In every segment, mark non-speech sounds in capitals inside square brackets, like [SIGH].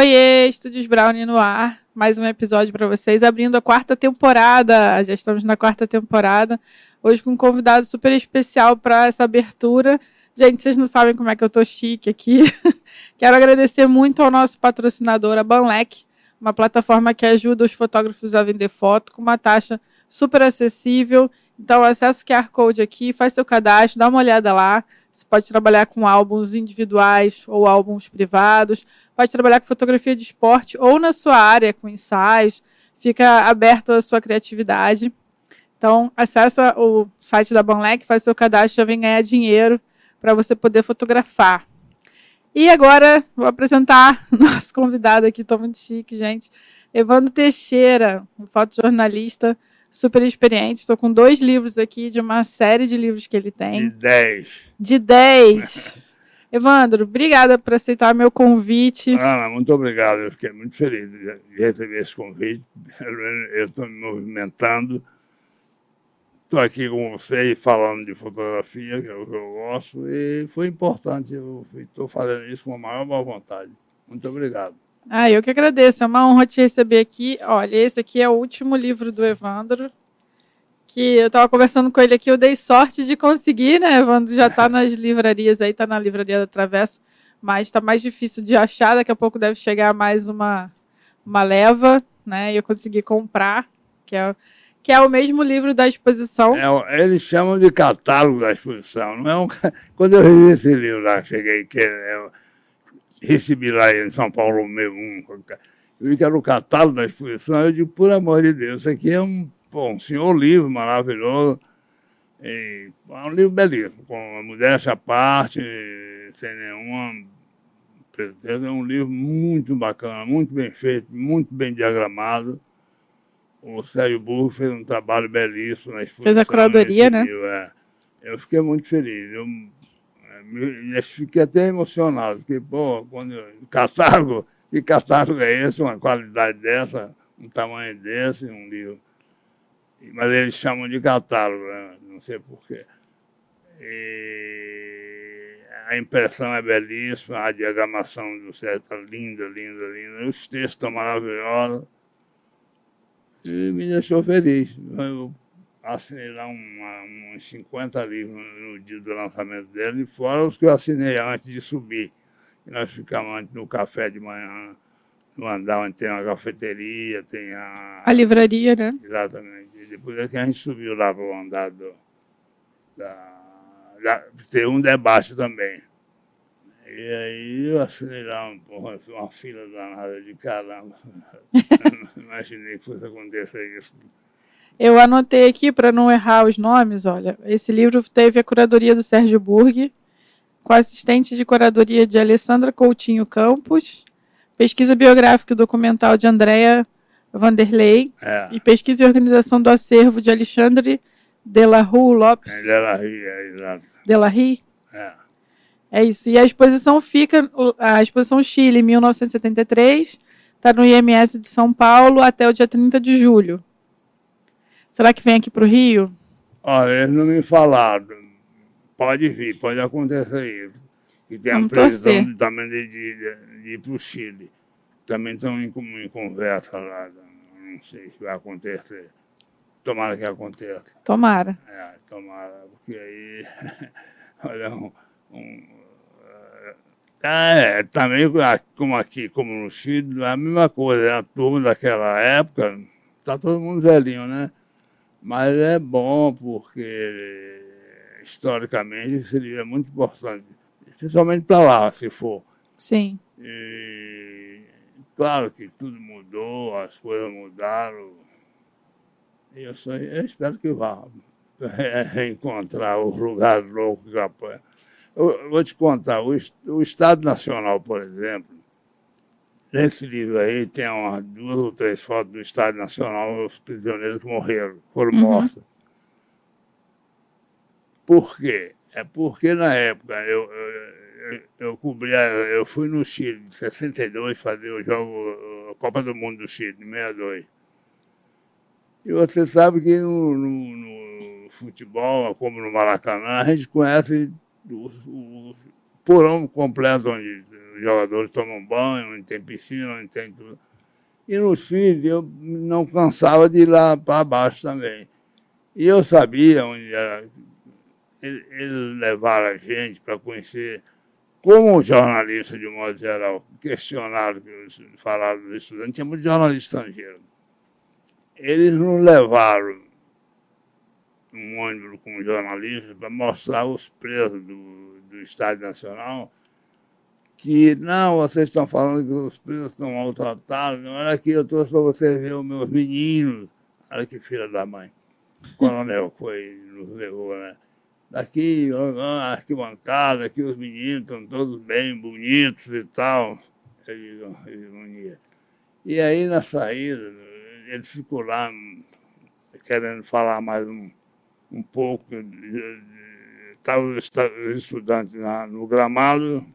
Oiê, Estúdios Brownie no ar. Mais um episódio para vocês, abrindo a quarta temporada. Já estamos na quarta temporada. Hoje com um convidado super especial para essa abertura. Gente, vocês não sabem como é que eu tô chique aqui. [LAUGHS] Quero agradecer muito ao nosso patrocinador, a Banlec, uma plataforma que ajuda os fotógrafos a vender foto com uma taxa super acessível. Então, acessa o QR Code aqui, faz seu cadastro, dá uma olhada lá. Você pode trabalhar com álbuns individuais ou álbuns privados, pode trabalhar com fotografia de esporte ou na sua área, com ensaios. Fica aberto a sua criatividade. Então, acessa o site da Banlec, faz seu cadastro, já vem ganhar dinheiro para você poder fotografar. E agora vou apresentar [LAUGHS] nosso convidado aqui, estou muito chique, gente. Evandro Teixeira, um fotojornalista super experiente. Estou com dois livros aqui de uma série de livros que ele tem. De 10. De 10. [LAUGHS] Evandro, obrigada por aceitar meu convite. Ana, muito obrigado. Eu fiquei muito feliz de receber esse convite. Eu estou me movimentando. Estou aqui com você falando de fotografia, que é o que eu gosto, e foi importante. Eu estou fazendo isso com a maior boa vontade. Muito obrigado. Ah, eu que agradeço. É uma honra te receber aqui. Olha, esse aqui é o último livro do Evandro. Que eu estava conversando com ele aqui, eu dei sorte de conseguir, né? Evandro já está nas [LAUGHS] livrarias aí, está na livraria da Travessa, mas está mais difícil de achar. Daqui a pouco deve chegar mais uma, uma leva, né? E eu consegui comprar, que é, que é o mesmo livro da exposição. É, eles chamam de catálogo da exposição. Não é um, quando eu vi esse livro lá, cheguei, que é, recebi lá em São Paulo um, eu vi que era o catálogo da exposição, eu digo, por amor de Deus, isso aqui é um, pô, um senhor livro maravilhoso, e, é um livro belíssimo, com uma modéstia à parte, sem nenhuma pretensão, é um livro muito bacana, muito bem feito, muito bem diagramado. O Sérgio Burro fez um trabalho belíssimo na exposição. Fez a curadoria, né? Livro, é. Eu fiquei muito feliz. Eu eu fiquei até emocionado, porque, pô, quando eu, catálogo, que catálogo é esse, uma qualidade dessa, um tamanho desse, um livro. Mas eles chamam de catálogo, né? não sei porquê. E a impressão é belíssima, a diagramação do certo está linda, linda, linda. Os textos estão maravilhosos. E me deixou feliz. Eu assinei lá uma, uns 50 livros no dia do lançamento dele, fora os que eu assinei antes de subir. E nós ficamos antes no café de manhã, no andar onde tem uma cafeteria, tem a. A livraria, né? Exatamente. E depois é que a gente subiu lá para o andar do. Da, da, tem um debate também. E aí eu assinei lá uma, uma fila danada de caramba. [LAUGHS] Imaginei que fosse acontecer isso. Eu anotei aqui para não errar os nomes, olha. Esse livro teve a curadoria do Sérgio Burg, com assistente de curadoria de Alessandra Coutinho Campos, pesquisa biográfica e documental de Andréa Vanderlei é. e pesquisa e organização do acervo de Alexandre Delarue Lopes. É, Delarue, é, exato. Delarue? É. É isso. E a exposição fica, a exposição Chile, 1973, está no IMS de São Paulo até o dia 30 de julho. Será que vem aqui para o Rio? Olha, eles não me falaram. Pode vir, pode acontecer isso. E tem Vamos a previsão torcer. também de, de, de ir para o Chile. Também estão em, em conversa lá. Não sei se vai acontecer. Tomara que aconteça. Tomara. É, tomara, porque aí. [LAUGHS] olha, um, um, é, também como aqui, como no Chile, é a mesma coisa. É a turma daquela época, está todo mundo velhinho, né? Mas é bom porque, historicamente, seria muito importante, especialmente para lá, se for. Sim. E, claro que tudo mudou, as coisas mudaram. E eu, só, eu espero que vá [LAUGHS] reencontrar o lugar louco que eu Eu vou te contar, o, o Estado Nacional, por exemplo, Nesse livro aí tem umas duas ou três fotos do Estado Nacional, os prisioneiros que morreram, foram uhum. mortos. Por quê? É porque na época eu, eu, eu cobria, eu fui no Chile em 62 fazer o jogo, a Copa do Mundo do Chile, em 62. E você sabe que no, no, no futebol, como no Maracanã, a gente conhece o, o porão completo onde os jogadores tomam banho, onde tem piscina, onde tem tudo. E nos filhos eu não cansava de ir lá para baixo também. E eu sabia onde era. Eles levaram a gente para conhecer, como jornalista, de modo geral, questionaram, falaram dos estudantes, tinha muito jornalista estrangeiro. Eles nos levaram um ônibus com jornalistas para mostrar os presos do, do Estádio Nacional que, não, vocês estão falando que os presos estão maltratados, olha aqui, eu trouxe para você ver os meus meninos. Olha que filha da mãe. O coronel foi, nos levou, né? Daqui, a arquibancada, aqui os meninos estão todos bem, bonitos e tal. Ele, e aí, na saída, ele ficou lá querendo falar mais um, um pouco. Estavam os estudantes no gramado,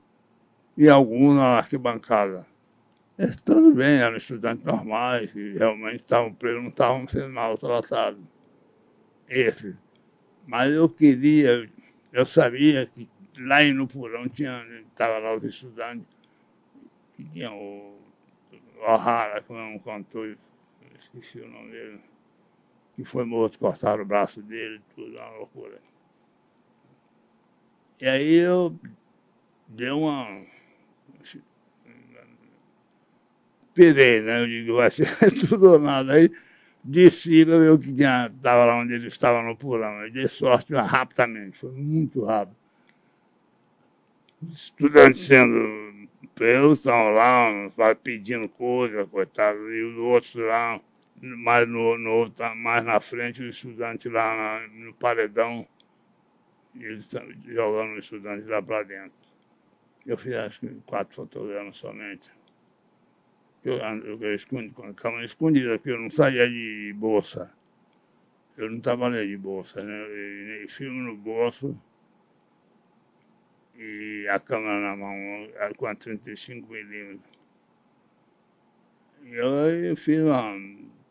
e alguns na arquibancada. É, tudo bem, eram estudantes normais, que realmente estavam presos, não estavam sendo maltratados. Esses. Mas eu queria, eu sabia que lá em Nupurão tinha, estava lá os estudantes, que tinha o O'Hara, que é um cantor, esqueci o nome dele, que foi morto, cortaram o braço dele, tudo, uma loucura. E aí eu dei uma pirei, né? Eu digo, vai ser [LAUGHS] tudo ou nada. Aí ver o que estava lá onde ele estava no porão. Eu dei sorte rapidamente, foi muito rápido. Estudantes sendo presos estão lá, pedindo coisa, coitado, e os outros lá, mais, no, no, mais na frente, os estudantes lá na, no paredão, eles jogando os estudantes lá para dentro. Eu fiz acho que quatro fotogramas somente eu, eu escondi, com a câmera escondida, porque eu não saía de bolsa. Eu não trabalhei de bolsa, né? Eu, filme no bolso e a câmera na mão com a 35 milímetros. E eu, eu fiz uma.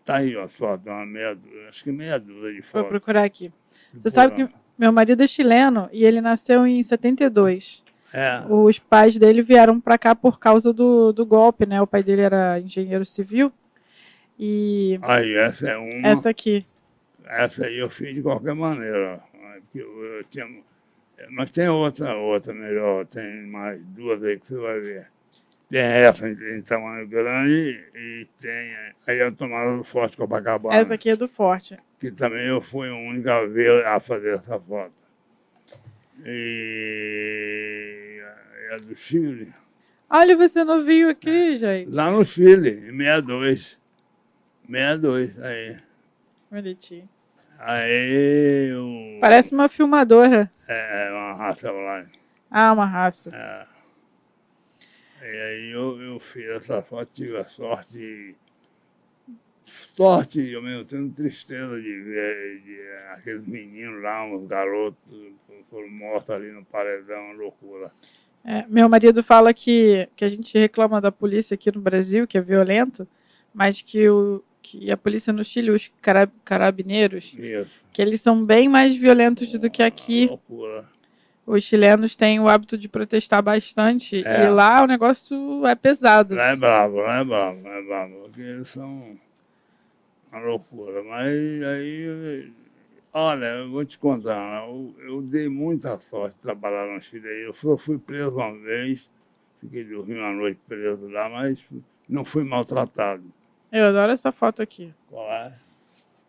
Tá aí a foto, uma meia, acho que meia dúzia de fotos. Vou procurar aqui. Você sabe que meu marido é chileno e ele nasceu em 72. É. Os pais dele vieram para cá por causa do, do golpe, né? O pai dele era engenheiro civil. E. Aí, essa é uma. Essa aqui. Essa aí eu fiz de qualquer maneira. Eu, eu tinha, mas tem outra, outra melhor. Tem mais duas aí que você vai ver. Tem essa em, tamanho grande e tem aí a tomada do Forte Copacabana. Essa aqui é do Forte. Que também eu fui o único a ver a fazer essa foto. E é do Chile. Olha, você não viu aqui, gente. Lá no Chile, em 62. 62, aí. Bonitinho. Aí eu... Parece uma filmadora. É, é uma raça lá. Ah, uma raça. É. E aí eu, eu fiz essa foto, tive a sorte, sorte e ao mesmo tempo tristeza de ver de, aqueles meninos lá, uns garotos, foram mortos ali no paredão, loucura. É, meu marido fala que, que a gente reclama da polícia aqui no Brasil, que é violenta, mas que, o, que a polícia no Chile, os carabineiros, Isso. que eles são bem mais violentos do que aqui. Loucura. Os chilenos têm o hábito de protestar bastante é. e lá o negócio é pesado. Lá é bravo, lá é bravo, é bravo. Porque eles são uma loucura. Mas aí Olha, eu vou te contar, eu, eu dei muita sorte de trabalhar no Chile. Eu só fui preso uma vez, fiquei dormindo uma noite preso lá, mas não fui maltratado. Eu adoro essa foto aqui. Qual é?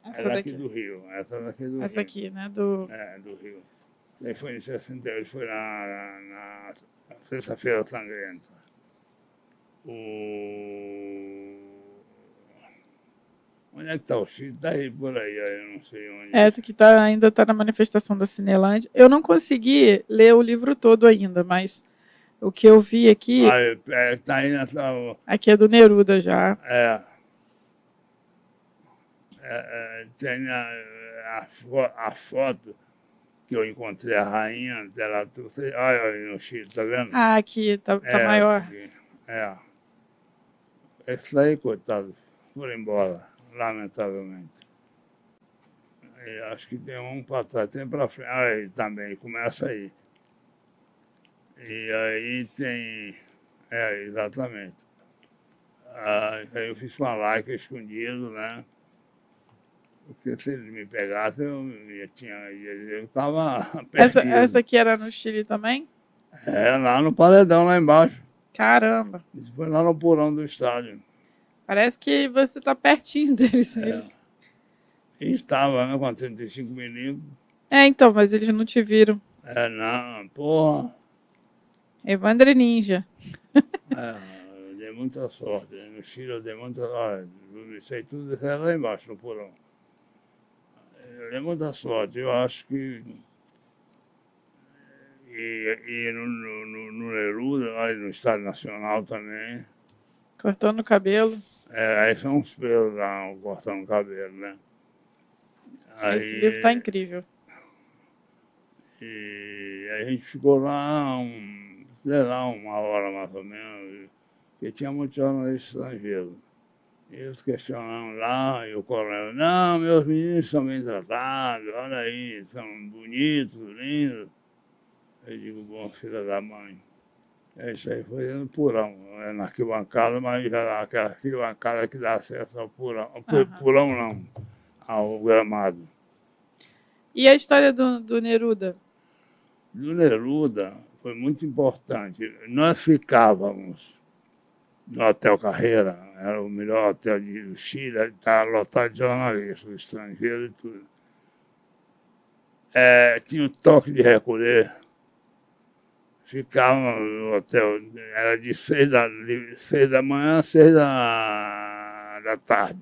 Essa é daqui, daqui do Rio. Essa daqui do Essa Rio. aqui, né? Do... É, do Rio. Daí foi em 68, foi na, na, na sexta-feira sangrenta. O Onde é que está o Chile? Está aí por aí, eu não sei onde. É, que tá, ainda está na manifestação da Cinelândia. Eu não consegui ler o livro todo ainda, mas o que eu vi aqui. Ah, é, é tá aí. Aqui é do Neruda já. É. é, é tem a, a, a, foto que eu encontrei a rainha dela. Olha aí no Chile, tá vendo? Ah, aqui, tá, tá é, maior. Aqui, é. Esse aí, coitado, foram embora lamentavelmente. E acho que tem um para trás, tem para frente. Aí também, começa aí. E aí tem É, exatamente. Ah, aí eu fiz uma like escondido, né? Porque se ele me pegasse, eu, eu tinha. Eu estava. Essa, essa aqui era no Chile também? É, lá no paredão, lá embaixo. Caramba. Isso foi lá no porão do estádio. Parece que você está pertinho [LAUGHS] deles. É. E estava, né, com 35 milímetros. É, então, mas eles não te viram. É, não, porra. Evandro Ninja. É, eu dei muita sorte. No Chile eu dei muita sorte. Isso aí tudo isso é lá embaixo, no porão. Eu dei muita sorte. Eu acho que. E, e no, no, no Neruda, lá no Estado Nacional também. Cortando o cabelo. É, aí são uns pelos lá, cortando o cabelo, né? Aí, Esse livro tá incrível. E a gente ficou lá, um, sei lá, uma hora mais ou menos, porque tinha muitos jornalistas estrangeiros. E eles questionando lá, e o coronel, não, meus meninos são bem tratados, olha aí, são bonitos, lindos. Eu digo, bom, filha da mãe. É isso aí, foi no Purão, é na arquibancada, mas já aquela arquibancada que dá acesso ao Purão. Uhum. Purão não, ao gramado. E a história do, do Neruda? Do Neruda foi muito importante. Nós ficávamos no Hotel Carreira, era o melhor hotel do Chile, estava lotado de jornalistas, estrangeiros e tudo. É, tinha o toque de recolher ficava no hotel, era de seis da, seis da manhã a seis da, da tarde.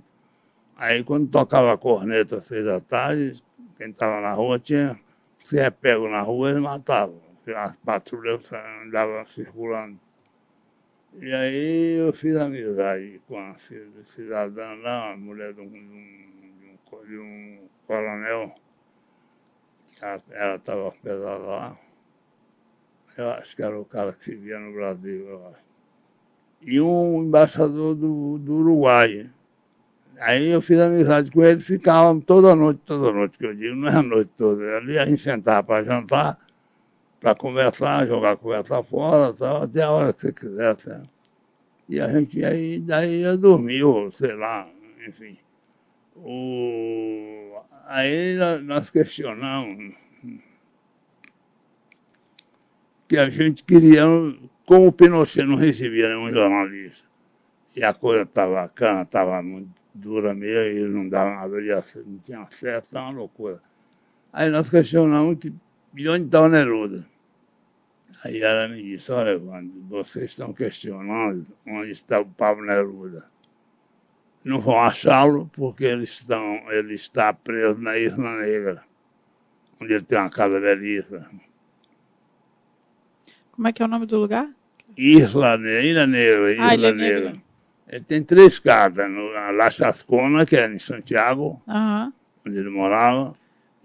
Aí quando tocava a corneta às seis da tarde, quem estava na rua tinha, se é pego na rua, eles matavam. As patrulhas andavam circulando. E aí eu fiz amizade com a cidadã lá, a mulher de um, de um, de um coronel, ela estava hospedada lá. Eu acho que era o cara que se via no Brasil, eu acho. E um embaixador do, do Uruguai. Aí eu fiz amizade com ele, ficávamos toda noite, toda noite, que eu digo, não é a noite toda. Ali a gente sentava para jantar, para conversar, jogar conversa fora, tal, até a hora que você quisesse. Né? E a gente aí, daí ia dormir, ou sei lá, enfim. O... Aí nós questionamos que a gente queria, como o Pinochet não recebia nenhum jornalista, e a coisa estava cana, estava muito dura mesmo, e não dava avaliação, não tinha acesso, estava uma loucura. Aí nós questionamos que, de onde está o Neruda. Aí ela me disse, olha, Evandro, vocês estão questionando onde está o Pablo Neruda. Não vão achá-lo porque estão, ele está preso na Isla Negra, onde ele tem uma casa belíssima. Como é que é o nome do lugar? Isla, Ilha Negra, Isla ah, Ilha Negra. Negra. Ele tem três casas, a La Chascona, que é em Santiago, uhum. onde ele morava,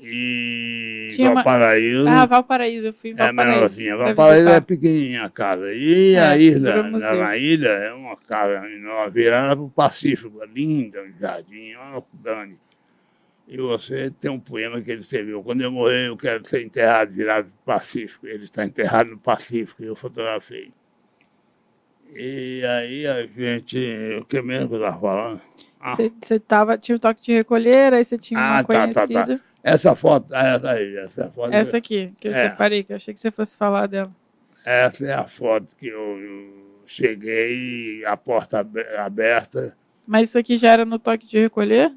e Tinha Valparaíso. Uma... Ah, Valparaíso, eu fui em Valparaíso. É menorzinha. Valparaíso é pequenininha a casa. E é, a ilha, na, ilha, é uma casa enorme, virada para o Pacífico, linda, um jardim, uma grande. E você tem um poema que ele escreveu: Quando eu morrer, eu quero ser enterrado virado no Pacífico. Ele está enterrado no Pacífico, e eu fotografei. E aí a gente. O que mesmo que eu estava falando? Você ah. tava, tinha o toque de recolher, aí você tinha ah, uma tá, conhecida. Tá, tá. Essa foto, essa aí, essa foto. Essa aqui, que eu é. separei, que eu achei que você fosse falar dela. Essa é a foto que eu, eu cheguei, a porta aberta. Mas isso aqui já era no toque de recolher?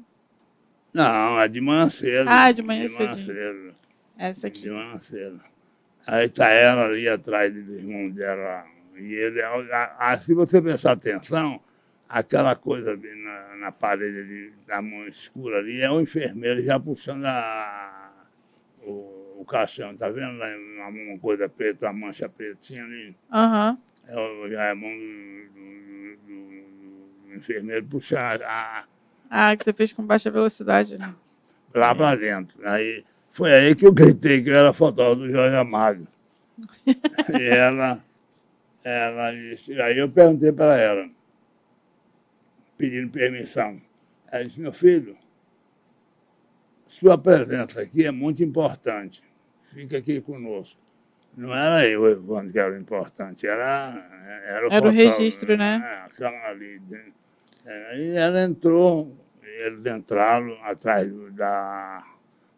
Não, é de manhã cedo. Ah, de manhã, de manhã cedo. Essa aqui. De manhã cedo. Aí está ela ali atrás do irmão dela. E ele, se você prestar atenção, aquela coisa na, na parede ali, da mão escura ali, é o enfermeiro já puxando a, o, o caixão, tá vendo lá uma, coisa preta, uma mancha pretinha ali? Aham. Uhum. É, já é a mão do, do, do, do enfermeiro puxando a, ah, que você fez com baixa velocidade, né? Lá para dentro. Aí, foi aí que eu gritei que eu era fotógrafo do Jorge Amado. [LAUGHS] e ela, ela disse, aí eu perguntei para ela, pedindo permissão. Ela disse, meu filho, sua presença aqui é muito importante. Fica aqui conosco. Não era eu, Evandro, que era o importante, era, era o Era o registro, né? né? Aquela ali. É, aí ela entrou, eles entraram atrás da,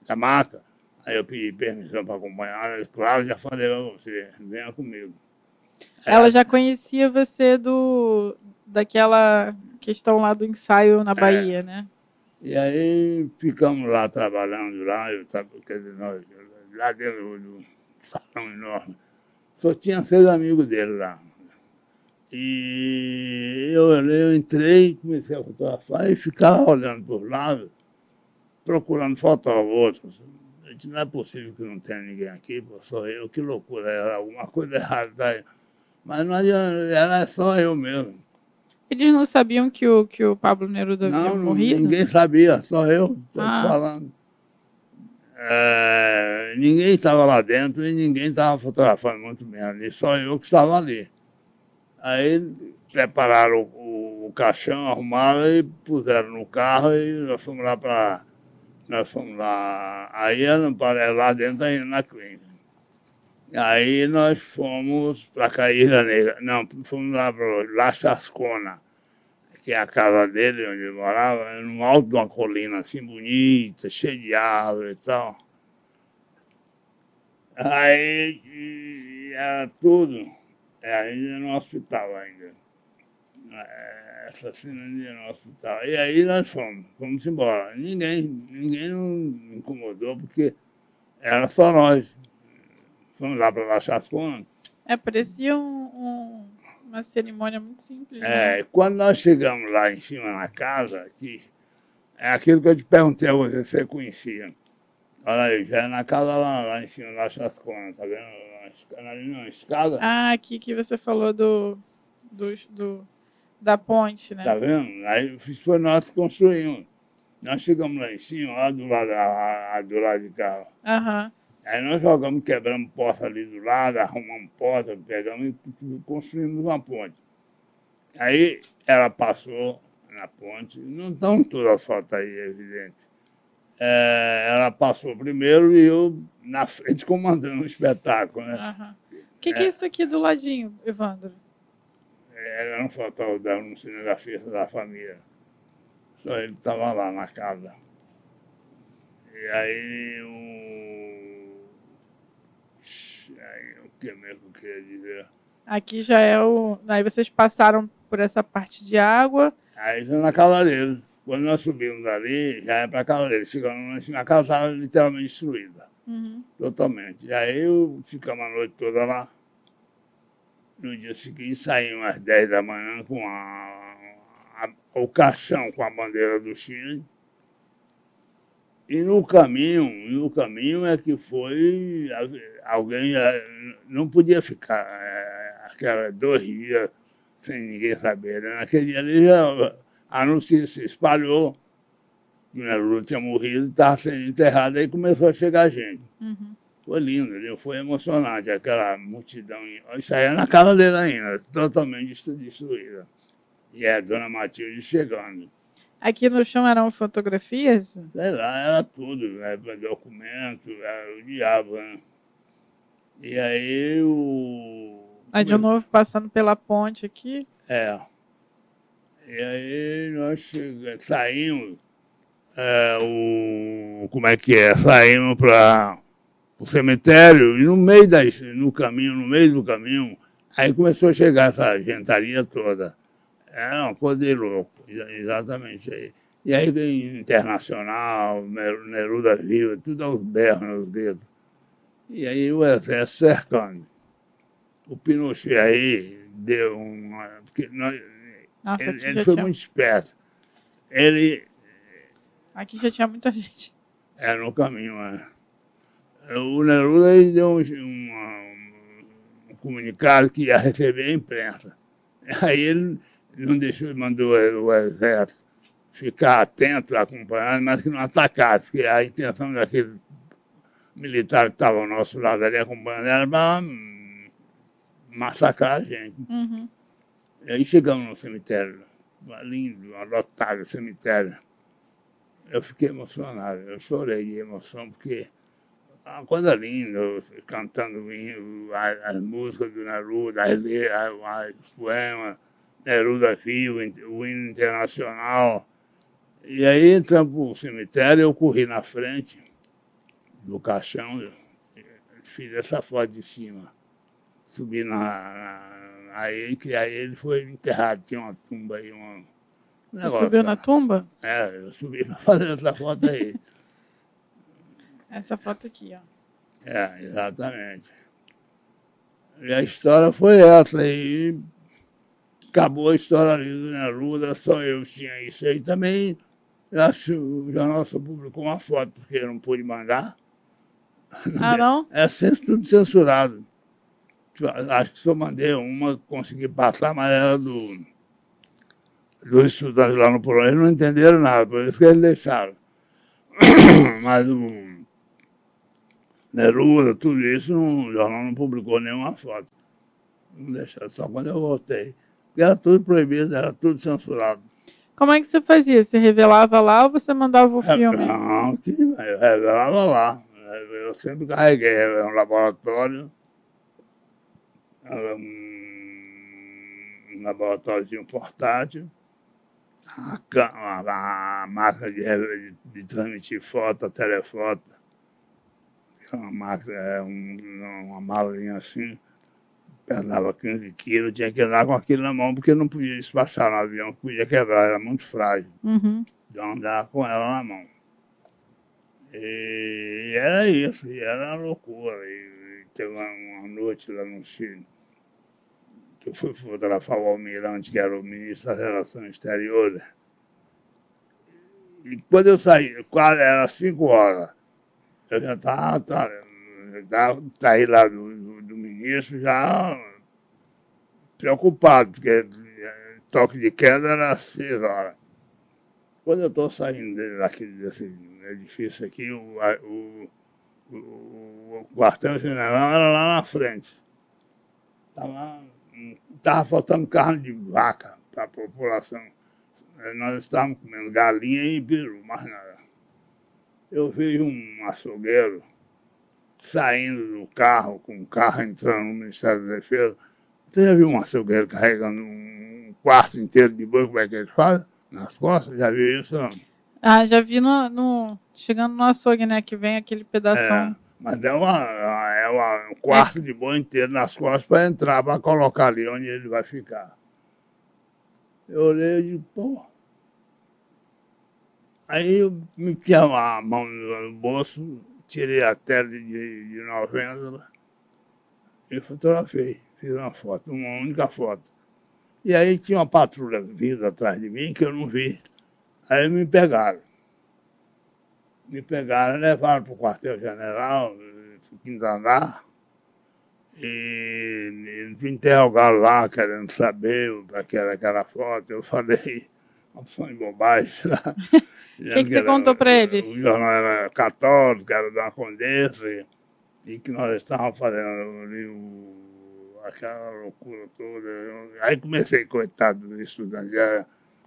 da maca. Aí eu pedi permissão para acompanhar. Eles, claro, já falei para você, venha comigo. Ela já conhecia você do daquela questão lá do ensaio na é. Bahia, é. né? E aí ficamos lá trabalhando lá, eu, quer dizer, nós, lá dentro do salão enorme. Só tinha seis amigos dele lá. E eu, eu entrei, comecei a fotografar e ficava olhando por lado, procurando fotógrafos. Não é possível que não tenha ninguém aqui, pô, sou eu, que loucura, é alguma coisa [LAUGHS] errada. Tá Mas não adianta, era só eu mesmo. Eles não sabiam que o, que o Pablo Neruda não, havia morrido? Ninguém sabia, só eu estou ah. falando. É, ninguém estava lá dentro e ninguém estava fotografando muito bem ali, só eu que estava ali. Aí prepararam o, o, caixão, arrumaram e puseram no carro e nós fomos lá para. Nós fomos lá. Aí lá dentro na clínica. Aí nós fomos para Caíra Negra. Não, fomos lá para La Chascona, que é a casa dele, onde ele morava, no alto de uma colina assim bonita, cheia de árvores e tal. Aí era tudo, é, ainda no hospital ainda. É, essa ainda no hospital. E aí nós fomos, fomos embora. Ninguém, ninguém não incomodou, porque era só nós. Fomos lá para La Chascona. É, parecia um, um, uma cerimônia muito simples. É, né? quando nós chegamos lá em cima na casa, que é aquilo que eu te perguntei a você, você conhecia. Olha aí, já é na casa lá, lá em cima da Chascona, tá vendo? Ali na escada. Ah, aqui que você falou do, do, do da ponte, né? Tá vendo? Aí foi nós que construímos. Nós chegamos lá em cima, lá do lado, a, a, do lado de cá. Aham. Uhum. Aí nós jogamos, quebramos porta ali do lado, arrumamos porta, pegamos e construímos uma ponte. Aí ela passou na ponte, não estão todas as fotos aí, é evidente. É, ela passou primeiro e eu na frente comandando o espetáculo, né? Uhum. O que, que é, é isso aqui do ladinho, Evandro? Era um fotógrafo da cinema da festa da família. Só ele estava lá na casa. E aí o que mesmo eu queria dizer? Aqui já é o. Aí vocês passaram por essa parte de água. Aí já na casa deles. Quando nós subimos dali, já é para a casa deles. Chegando lá em cima, a casa estava literalmente destruída. Uhum. Totalmente. E aí eu ficamos a noite toda lá. No dia seguinte saímos às 10 da manhã com a, a, o caixão com a bandeira do Chile. E no caminho, no caminho é que foi alguém eh, não podia ficar é, aquela dois dias sem ninguém saber. Né? Naquele dia ali já, a notícia se espalhou, né? Lula tinha morrido, estava sendo enterrado, aí começou a chegar gente. Uhum. Foi lindo, viu? foi emocionante aquela multidão. Isso aí é na casa dele ainda, totalmente destruída. E é a dona Matilde chegando. Aqui no chão eram fotografias? Sei lá, era tudo, né? documento, era o diabo, né? E aí o. Aí de novo passando pela ponte aqui? É. E aí nós saímos, é, o, como é que é? Saímos para o cemitério e no meio das, no caminho, no meio do caminho, aí começou a chegar essa gentaria toda. Era uma coisa de louco, exatamente aí. E aí internacional, Neruda Viva, tudo aos berros nos dedos. E aí o exército cercando. O Pinochet aí deu uma. Porque nós, Nossa, ele, ele foi tinha... muito esperto. Ele. Aqui já tinha muita gente. É, no caminho, é. O Neruda aí deu um, um, um comunicado que ia receber a imprensa. Aí ele não deixou, mandou o exército ficar atento, acompanhando, mas que não atacasse, porque a intenção daquele militar que estava ao nosso lado ali acompanhando era para massacrar a gente. Uhum. E aí chegamos no cemitério, lindo, lotado o cemitério. Eu fiquei emocionado, eu chorei de emoção, porque uma coisa linda, cantando as, as músicas do Neruda, os poemas, Neruda Vivo, o hino internacional. E aí entramos para o cemitério, eu corri na frente do caixão, fiz essa foto de cima. Subi na, na aí, aí ele foi enterrado, tinha uma tumba aí, uma, um Você subiu na tumba? É, eu subi para [LAUGHS] fazer essa foto aí. essa foto aqui, ó. É, exatamente. E a história foi essa, e acabou a história ali do Neruda, só eu tinha isso aí também. Eu acho que o jornal só publicou uma foto, porque eu não pude mandar. Ah, não? É tudo censurado. Acho que só mandei uma, consegui passar, mas era do, dos estudantes lá no Polônia. Eles não entenderam nada, por isso que eles deixaram. [COUGHS] mas o Neruda, tudo isso, o jornal não publicou nenhuma foto. Não deixaram, só quando eu voltei. Era tudo proibido, era tudo censurado. Como é que você fazia? Você revelava lá ou você mandava o é, filme? Não, eu revelava lá. Eu sempre carreguei, era um laboratório, era um, um laboratóriozinho portátil, a, a, a máquina de, de, transmitir foto, a telefoto, uma máquina, é um, uma malinha assim, pesava 15 quilos, tinha que andar com aquilo na mão, porque não podia despachar no avião, podia quebrar, era muito frágil. Uhum. Então andava com ela na mão. E era isso, e era uma loucura. E teve uma, uma noite lá no Chile, que eu fui fotografar o almirante, que era o ministro das Relações Exteriores. E quando eu saí, quase era cinco horas, eu já estava, tá, saí lá do, do, ministro já preocupado, porque toque de queda era às seis horas. Quando eu estou saindo daqui, desse edifício aqui, o, o, o, o quartel-general era lá na frente. Estava tava faltando carne de vaca para a população. Nós estávamos comendo galinha e peru, mais nada. Eu vi um açougueiro saindo do carro, com o carro entrando no Ministério da Defesa. Você já viu um açougueiro carregando um quarto inteiro de boi, como é que eles fazem? Nas costas? Já viu isso? Não? Ah, já vi no, no, chegando no açougue, né? Que vem aquele pedaço. É, mas é, uma, é uma, um quarto de boi inteiro nas costas para entrar, para colocar ali onde ele vai ficar. Eu olhei e disse, pô. Aí eu me tinha a mão no bolso, tirei a tela de, de 90 e fotografei. Fiz uma foto, uma única foto. E aí tinha uma patrulha vindo atrás de mim que eu não vi. Aí me pegaram. Me pegaram, levaram para o quartel-general, quinto andar, e me interrogaram lá, querendo saber para que era aquela foto. Eu falei uma opção de bobagem lá. [LAUGHS] O que, que, você era, contou para ele? O jornal era católico, era da Condessa, e, e que nós estávamos fazendo ali o, aquela loucura toda. Aí comecei, coitado do estudante,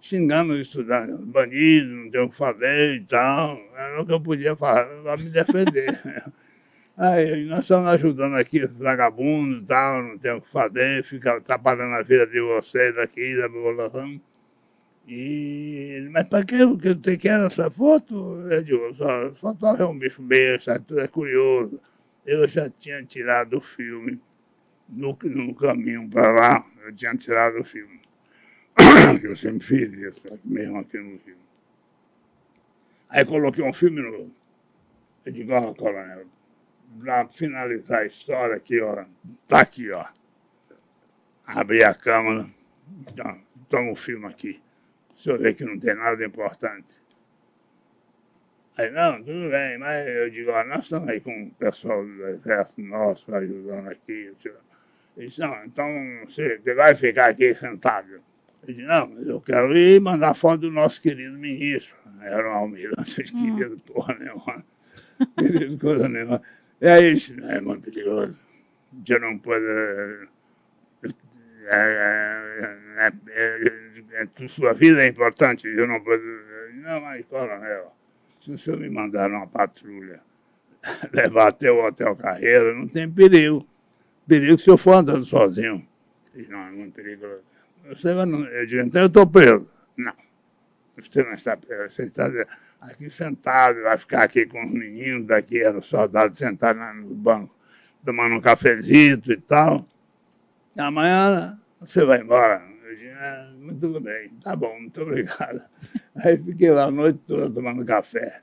xingando os estudantes, bandido, não tem o que fazer e tal. Era o que eu podia fazer para me defender. [LAUGHS] Aí nós estamos ajudando aqui os vagabundos e tal, não tem o que fazer, fica atrapalhando a vida de vocês aqui, da população. E, mas para que você quer essa foto? Eu digo, só, fotógrafo é um bicho besta, tudo é curioso. Eu já tinha tirado o filme no, no caminho para lá, eu tinha tirado o filme. Eu sempre fiz isso, mesmo aqui no filme. Aí coloquei um filme digo, ó, coronel, para finalizar a história aqui, ó, tá aqui, ó. Abri a câmera, então, toma o filme aqui o senhor vê que não tem nada importante. Aí, não, tudo bem, mas eu digo, ó, nós estamos aí com o pessoal do exército nosso ajudando aqui. Ele disse, não, então você vai ficar aqui sentado. Eu disse, não, mas eu quero ir mandar foto do nosso querido ministro. Era um almirante, hum. querido, porra nenhuma. [LAUGHS] querido, coisa nenhuma. E aí, disse, é muito perigoso. Você não pode é, é, é, é, sua vida é importante, eu não posso. Não, mas, coronel, se o senhor me mandar uma patrulha [LAUGHS] levar até o Hotel Carreira, não tem perigo. Perigo se eu for andando sozinho. Não, não é perigo. Você não, eu digo, então eu estou preso. Não, você não está preso, você está aqui sentado, vai ficar aqui com os meninos daqui, eram soldados sentados no banco, tomando um cafezito e tal. E amanhã você vai embora. Eu ah, muito bem, tá bom, muito obrigado. [LAUGHS] Aí fiquei lá a noite toda tomando café.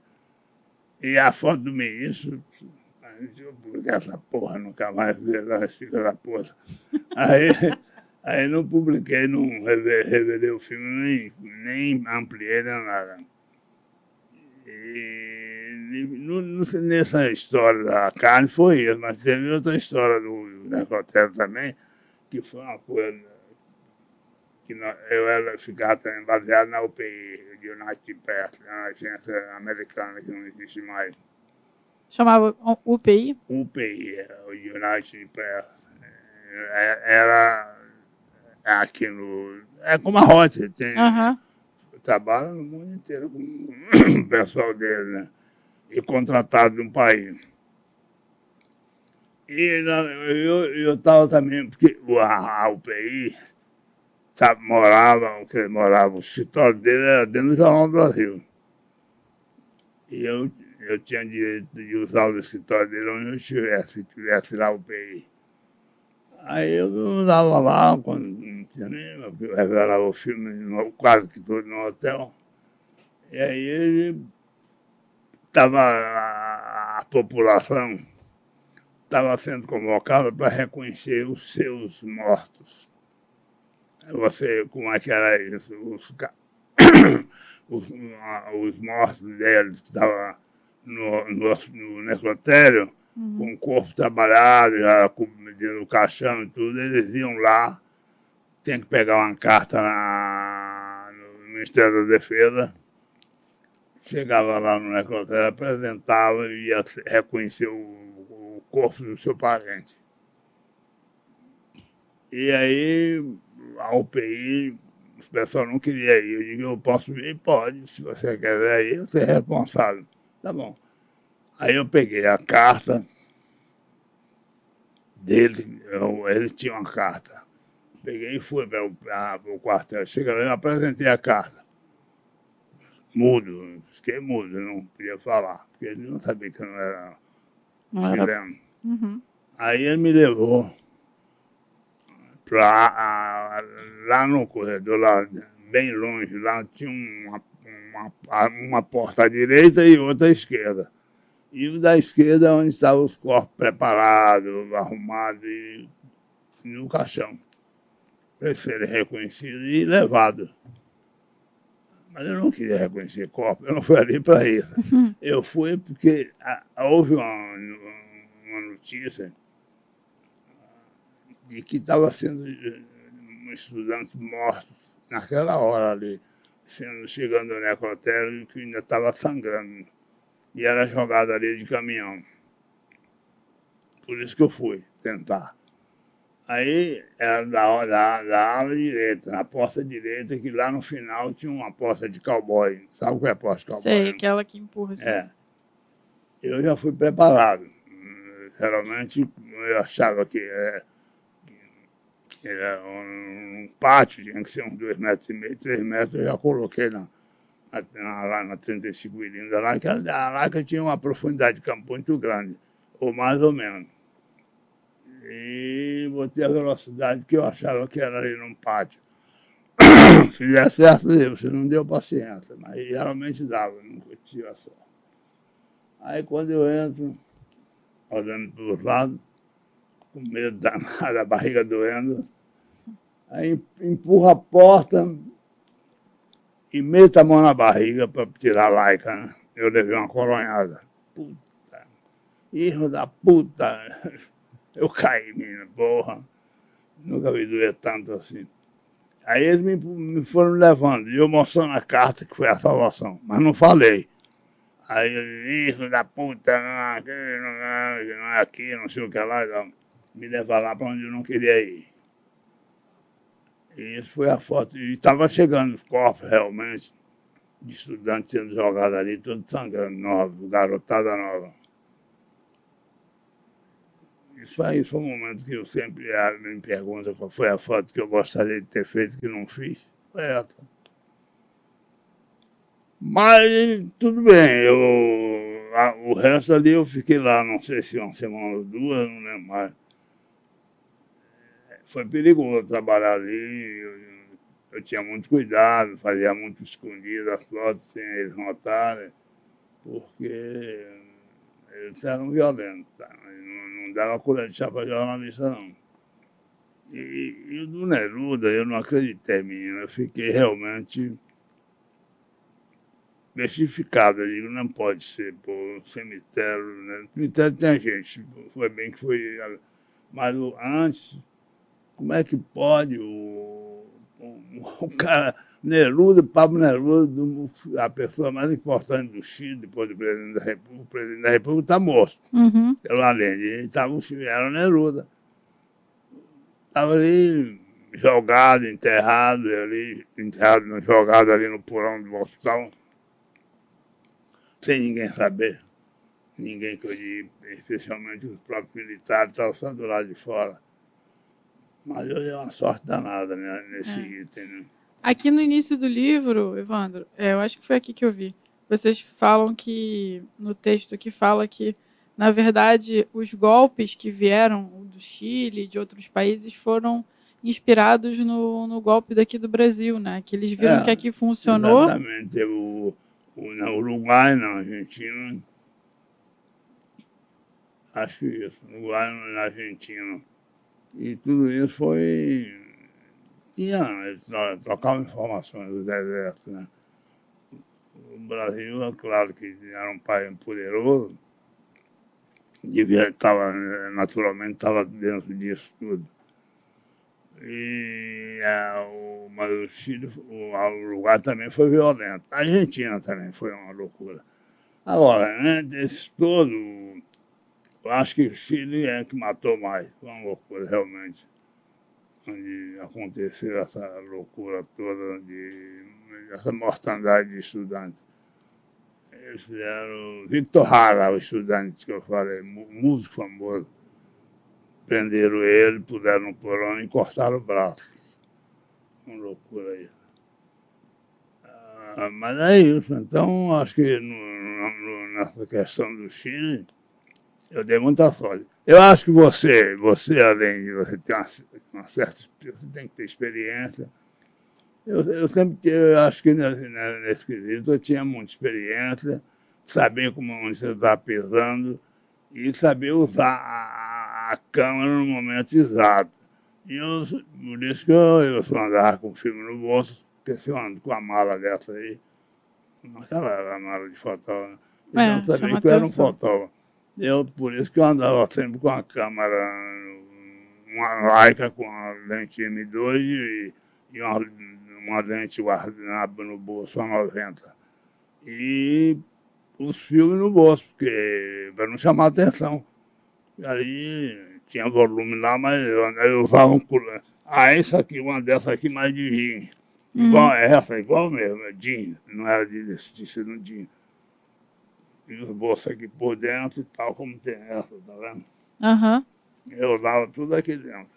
E a foto do ministro, eu publicar essa porra, nunca mais fica da porra. Aí, aí não publiquei, não revelei o filme, nem, nem ampliei, nem nada. E nessa história da carne foi isso, mas teve outra história do necrotério também, que foi uma coisa que eu era ficar também baseado na UPI, United Press, na agência americana que não existe mais. Chamava UPI? UPI, é, o United Press. É, era aqui no. É como a Rota, tem. Uhum. Trabalha no mundo inteiro com o [COUGHS] pessoal dele, né? E contratado de um país. E eu estava também, porque a, a UPI sabe, morava, que morava, o escritório dele era dentro do Jornal do Brasil. E eu, eu tinha direito de usar o escritório dele onde eu estivesse, se tivesse lá o PI. Aí eu andava lá, quando tinha nem, revelava o filme no, quase que todo no hotel. E aí ele estava, a, a população estava sendo convocada para reconhecer os seus mortos você, como é que era isso? Os, [COUGHS] os, os mortos deles que estavam no, no, no necrotério, uhum. com o corpo trabalhado, já no caixão e tudo, eles iam lá, tinha que pegar uma carta na, no Ministério da Defesa, chegava lá no necrotério, apresentava e ia reconhecer o, o corpo do seu parente. E aí a UPI, o pessoal não queria ir. Eu digo, eu posso ir? Pode, se você quiser ir, você é responsável. Tá bom. Aí eu peguei a carta dele, eu, ele tinha uma carta. Peguei e fui para o quartel. Cheguei lá e apresentei a carta. Mudo, fiquei mudo, não podia falar, porque ele não sabia que eu não era não chileno. Uhum. Aí ele me levou pra, lá no corredor, lá, bem longe, lá tinha uma, uma, uma porta à direita e outra à esquerda. E o da esquerda onde estavam os corpos preparados, arrumados e no caixão, para serem reconhecidos e levados. Mas eu não queria reconhecer corpo, eu não fui ali para isso. [LAUGHS] Eu fui porque houve uma, uma notícia de que estava sendo eh, um estudante morto naquela hora ali, sendo, chegando no necrotério que ainda estava sangrando. E era jogado ali de caminhão. Por isso que eu fui tentar. Aí era da, da, da ala direita, na porta direita, que lá no final tinha uma porta de cowboy. Sabe qual é a porta de cowboy? Sei, aquela que empurra. Assim. É. Eu já fui preparado. Geralmente eu achava que é, era um pátio, tinha que ser uns dois metros e meio, três metros, eu já coloquei na, lá na 35 milímetros, lá que a Laca tinha uma profundidade de campo muito grande, ou mais ou menos. E botei a velocidade que eu achava que era ali num pátio. [COUGHS] Se der certo, se não deu paciência, mas geralmente dava, nunca tive a sorte. Aí quando eu entro, olhando para os lados, com medo danado, [LAUGHS] a barriga doendo, Aí empurra a porta e mete a mão na barriga para tirar a laica. Né? Eu levei uma coronhada. Puta, erro da puta. [LAUGHS] Eu caí, menina, porra. Nunca vi doer tanto assim. Aí eles me, me foram levando, e eu mostrando a carta que foi a salvação, mas não falei. Aí eu isso da puta, não, não, não é aqui, não sei o que lá, me levar lá para onde eu não queria ir. E foi a foto. E estava chegando os corpos realmente de estudantes sendo jogados ali, tudo sangrando, novo, garotada nova. isso aí foi um momento que eu sempre me pergunto qual foi a foto que eu gostaria de ter feito que não fiz. Foi essa. Mas tudo bem, eu, a, o resto ali eu fiquei lá, não sei se uma semana ou duas, não lembro mais. Foi perigoso trabalhar ali, eu, eu tinha muito cuidado, fazia muito escondido as fotos sem eles notarem, porque eles eram violentos, tá? não, não dava colher de chá para jornalista não. E, e o do Neruda, eu não acreditei, menino, eu fiquei realmente Messificado, eu digo, não pode ser, pô, cemitério, né? cemitério tem gente, foi bem que foi, mas antes, como é que pode o, o, o cara, Neruda, Pablo Neruda, a pessoa mais importante do Chile, depois do presidente da República, o presidente da República está morto, uhum. pelo além, ele estava, era o Neruda, estava ali jogado, enterrado, ali, enterrado, jogado ali no porão do hospital, sem ninguém saber. Ninguém que eu digo, especialmente os próprios militares, estavam só do lado de fora. Mas eu dei uma sorte danada né, nesse é. item. Né? Aqui no início do livro, Evandro, é, eu acho que foi aqui que eu vi. Vocês falam que, no texto que fala que, na verdade, os golpes que vieram do Chile e de outros países foram inspirados no, no golpe daqui do Brasil, né? Que eles viram é, que aqui funcionou. Exatamente. O, na Uruguai, na Argentina. Acho que isso, Uruguai na Argentina. E tudo isso foi. Tinha, eles trocavam informações do deserto, né? O Brasil, é claro que era um país poderoso, devia, tava, naturalmente estava dentro disso tudo. E é, o, mas o Chile, o, o Uruguai também foi violento. A Argentina também foi uma loucura. Agora, antes todo, acho que o Chile é que matou mais. Foi uma loucura, realmente. Onde aconteceu essa loucura toda, de, essa mortandade de estudantes. Eles fizeram Victor Hara, o estudante que eu falei, músico famoso prenderam ele, puseram no porão e cortaram o braço. Uma loucura aí. Ah, mas é isso. Então, acho que no, no, nessa questão do Chile, eu dei muita sorte. Eu acho que você, você além de você ter uma, uma certa, você tem que ter experiência. Eu, eu sempre eu acho que nesse, nesse quesito eu tinha muita experiência, saber como você está pisando e saber usar a, a câmera no momento exato. E eu, por isso que eu, eu só andava com o filme no bolso, porque se eu ando com a mala dessa aí, aquela mala de fotógrafo, eu é, não sabia que eu era um fotógrafo. Eu, por isso que eu andava sempre com a câmera, uma Leica com a lente M2 e, e uma, uma lente guardanapo no bolso a 90. E os filmes no bolso, porque para não chamar atenção. E aí tinha volume lá, mas eu, eu usava um colã. Ah, isso aqui, uma dessa aqui mais de jeans. Igual essa, igual mesmo, é jeans. Não era de, de tecido jeans. E os bolsos aqui por dentro, tal como tem essa, tá vendo? Uhum. Eu usava tudo aqui dentro.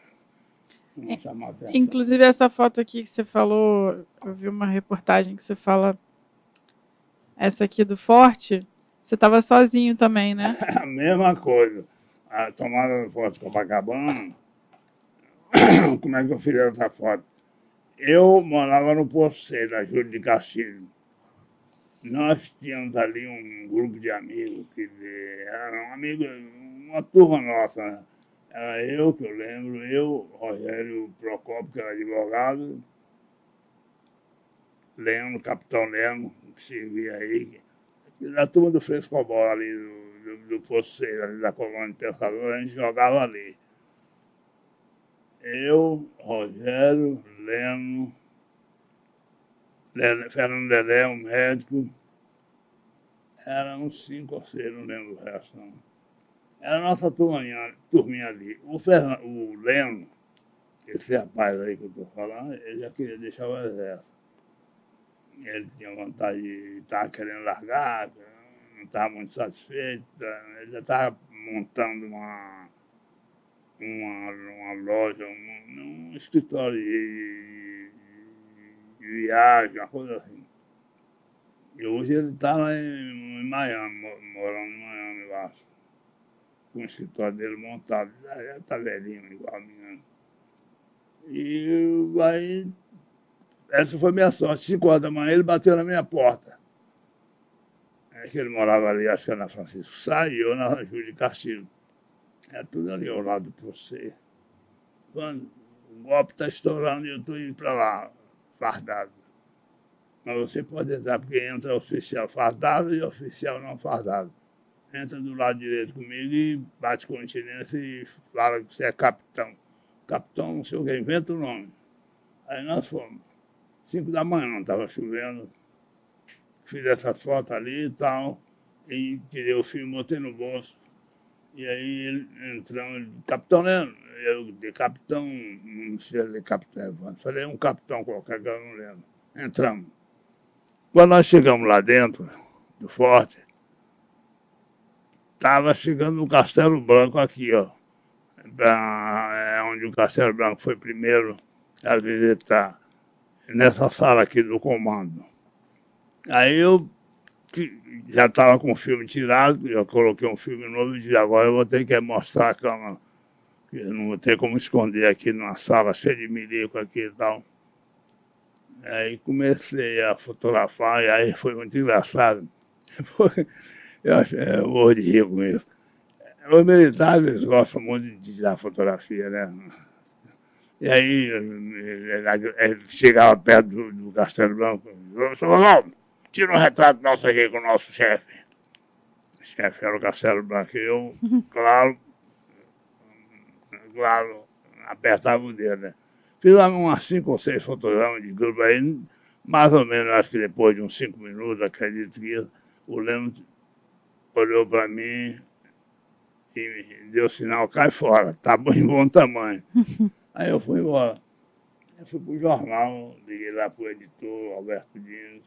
É, inclusive essa foto aqui que você falou, eu vi uma reportagem que você fala essa aqui do Forte, você estava sozinho também, né? [COUGHS] A mesma coisa a tomada do Forte Copacabana, [COUGHS] como é que eu fiz essa foto? Eu morava no Poço 6, na Júlio de Castilho. Nós tínhamos ali um grupo de amigos, que era um amigo, uma turma nossa? Era eu, que eu lembro, eu, Rogério Procopio, que era advogado, Leno, Capitão Leno, que servia aí, da turma do Frescobol ali, do, do, do ali da colônia de pescadores, a gente jogava ali. Eu, Rogério, Leno, Fernando Lelé, um médico, eram uns cinco ou seis, não lembro o resto não. Era a nossa turminha, turminha ali. O, Fernando, o Leno, esse rapaz aí que eu estou falando, ele já queria deixar o exército. Ele tinha vontade de estar querendo largar, não estava muito satisfeito, ele já estava montando uma, uma, uma loja, um, um escritório de, uma coisa assim. E hoje ele está lá em, em, Miami, morando em Miami, eu acho. Com o escritório dele montado. Já está velhinho, igual a minha. E aí, essa foi minha sorte. Cinco horas da manhã ele bateu na minha porta. É que ele morava ali, acho que era na Francisco Sá e eu na Júlia de Castilho. É tudo ali ao lado de você. Quando o golpe está estourando e eu estou indo para lá, fardado. Mas você pode entrar, porque entra oficial fardado e oficial não fardado. Entra do lado direito comigo e bate continência e fala que você é capitão. Capitão, não sei o que, inventa o nome. Aí nós fomos. Cinco da manhã, não estava chovendo. Fiz essa foto ali e tal. E tirei o filme, botei no bolso. E aí ele entramos, capitão Leno, eu de capitão, não sei de capitão falei um capitão qualquer que eu não lembro. Entramos. Quando nós chegamos lá dentro do forte, estava chegando o Castelo Branco aqui, ó. Pra, é onde o Castelo Branco foi primeiro a visitar, nessa sala aqui do comando. Aí eu que já estava com o filme tirado, eu coloquei um filme novo e disse, agora eu vou ter que mostrar a cama, eu não vou ter como esconder aqui numa sala cheia de milico aqui e tal. Aí comecei a fotografar e aí foi muito engraçado. [LAUGHS] eu, acho, eu vou de rir com isso. Os militares gostam muito de tirar fotografia, né? E aí ele chegava perto do, do Castelo Branco, Ronaldo, tira um retrato nosso aqui com o nosso chefe. O chefe era o Castelo Branco. E eu, [LAUGHS] claro, claro, apertava o dedo, né? Fiz umas cinco ou seis fotogramas de grupo aí, mais ou menos, acho que depois de uns cinco minutos, acredito que o Leno olhou para mim e deu sinal, cai fora, tá bom, em bom tamanho. [LAUGHS] aí eu fui embora. Eu fui para o jornal, liguei lá para o editor, Alberto Dino,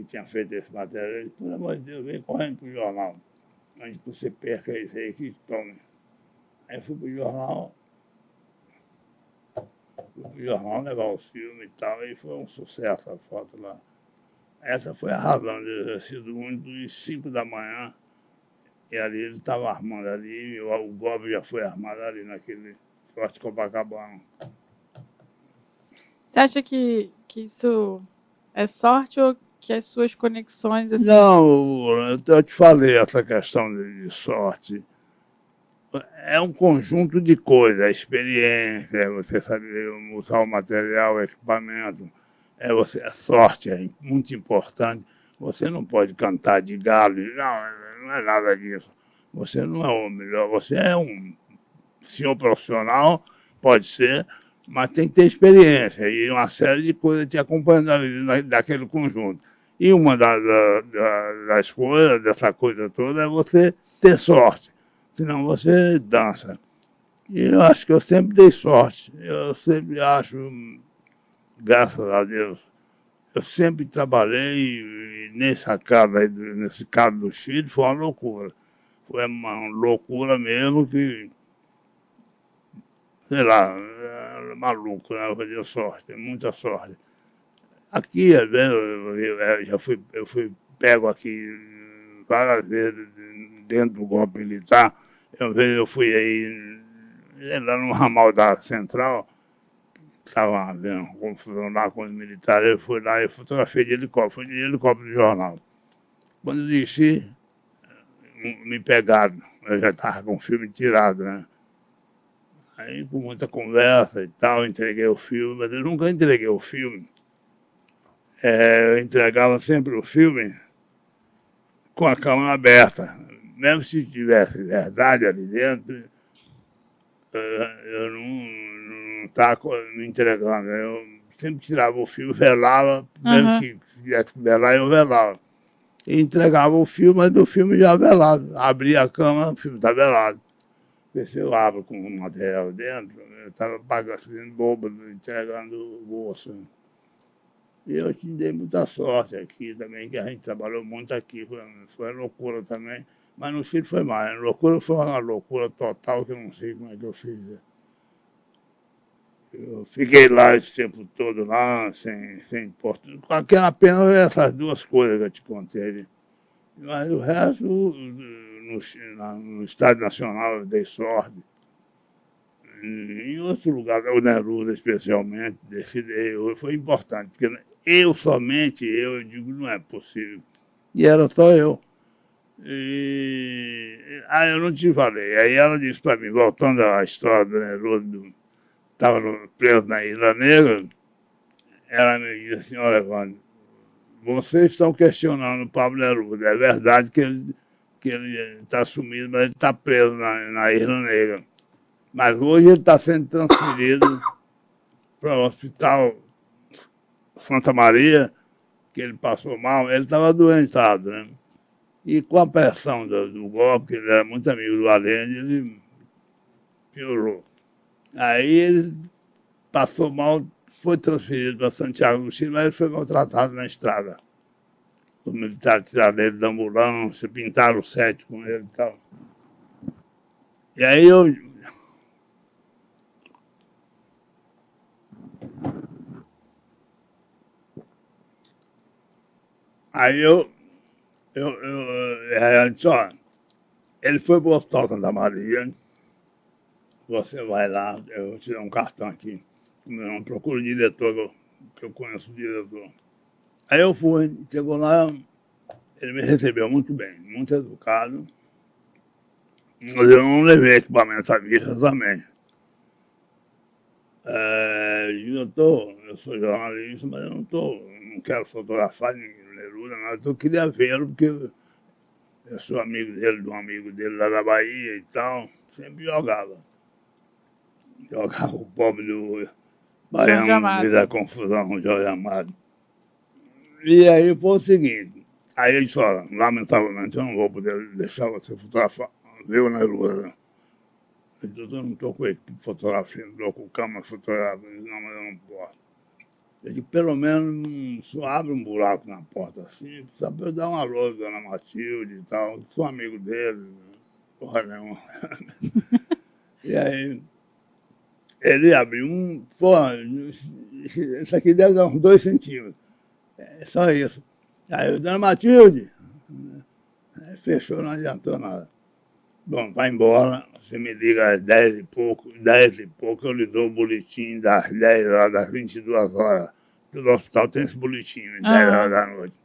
que tinha feito esse material, ele pelo amor de Deus, vem correndo para o jornal. Antes que você perca isso aí, que tome. Aí eu fui para o jornal, fui para o jornal levar os filmes e tal, e foi um sucesso a foto lá. Essa foi a razão de eu ter sido um dos cinco da manhã, e ali ele estava armando ali, o, o golpe já foi armado ali naquele Forte Copacabana. Você acha que, que isso é sorte ou que as suas conexões. Assim... Não, eu te falei essa questão de, sorte. É um conjunto de coisas, a experiência, é você saber usar o material, o equipamento, é você, a sorte é muito importante. Você não pode cantar de galo, não, não é nada disso. Você não é o melhor, você é um senhor profissional, pode ser, mas tem que ter experiência e uma série de coisas te acompanhando daquele conjunto. E uma das, das coisas, dessa coisa toda, é você ter sorte. Senão você dança. E eu acho que eu sempre dei sorte. Eu sempre acho, graças a Deus, eu sempre trabalhei nessa casa, nesse caso dos filhos, foi uma loucura. Foi uma loucura mesmo que, sei lá, maluco, né? Eu dei sorte, muita sorte. Aqui, vezes, eu, já fui, eu fui pego aqui várias vezes dentro do golpe militar. Eu, eu fui aí, lá no ramal da central, estava havendo confusão lá com os militares, eu fui lá e fotografei de helicóptero, fui de helicóptero de jornal. Quando eu desci, me pegaram, eu já estava com o filme tirado, né? Aí, com muita conversa e tal, entreguei o filme, mas eu nunca entreguei o filme é, eu entregava sempre o filme com a câmera aberta. Mesmo se tivesse verdade ali dentro, eu não estava me entregando. Eu sempre tirava o filme, velava, mesmo uhum. que tivesse que velar, eu velava. E entregava o filme, mas do filme já velado. Abria a câmera, o filme está velado. Porque se eu abro com o material dentro, eu estava pagando, bobo, entregando o osso. Eu te dei muita sorte aqui também, que a gente trabalhou muito aqui, foi, foi loucura também. Mas no Chile foi mais. A loucura foi uma loucura total que eu não sei como é que eu fiz. Eu fiquei lá esse tempo todo lá, sem, sem importância. Com aquela pena essas duas coisas que eu te contei. Mas o resto, no, no Estádio Nacional, eu dei sorte. Em outro lugar, o Neruda especialmente, foi importante, porque eu somente, eu, eu digo, não é possível. E era só eu. E, ah, eu não te falei. Aí ela disse para mim, voltando à história do Neruda, estava preso na Ilha Negra, ela me disse assim, olha, Evandro, vocês estão questionando o Pablo Neruda. É verdade que ele que ele está sumido, mas ele está preso na, na Ilha Negra. Mas hoje ele está sendo transferido [COUGHS] para o hospital Santa Maria, que ele passou mal, ele estava doentado, né? E com a pressão do, do golpe, que ele era muito amigo do Allende, ele piorou. Aí ele passou mal, foi transferido para Santiago do Chile, mas ele foi maltratado na estrada. Os militares tiraram ele da ambulância, pintaram o set com ele e tal. E aí eu. Aí eu. Eu, eu, eu disse, ó, ele foi para o Hospital Santa Maria. Você vai lá, eu vou te dar um cartão aqui. Não, procura o diretor, que eu conheço o diretor. Aí eu fui, chegou lá, ele me recebeu muito bem, muito educado. Mas eu não levei equipamento à vista também. É, eu, tô, eu sou jornalista, mas eu não, tô, não quero fotografar ninguém, Neruda, nada. Eu queria vê-lo, porque eu sou amigo dele, de um amigo dele lá da Bahia e tal. Sempre jogava. Jogava o pobre do Baiano, fez a confusão com o Jorge Amado. E aí foi o seguinte, aí ele olha, lamentavelmente eu não vou poder deixar você fotografar, viu, Lula? Eu não estou com equipe de fotografia, não estou com câmera fotográfica, não, mas eu não posso. Ele disse, pelo menos só abre um buraco na porta assim, só para eu dar uma alô, dona Matilde e tal, sou amigo dele, porra nenhuma. [LAUGHS] e aí, ele abriu um, porra, isso aqui deve dar uns dois centímetros. É só isso. Aí eu, dona Matilde, aí fechou, não adiantou nada. Bom, vai embora, você me liga às 10 e pouco, 10 e pouco eu lhe dou o boletim das 10 horas, das 22 horas. Do hospital tem esse boletim, 10 ah. horas da noite.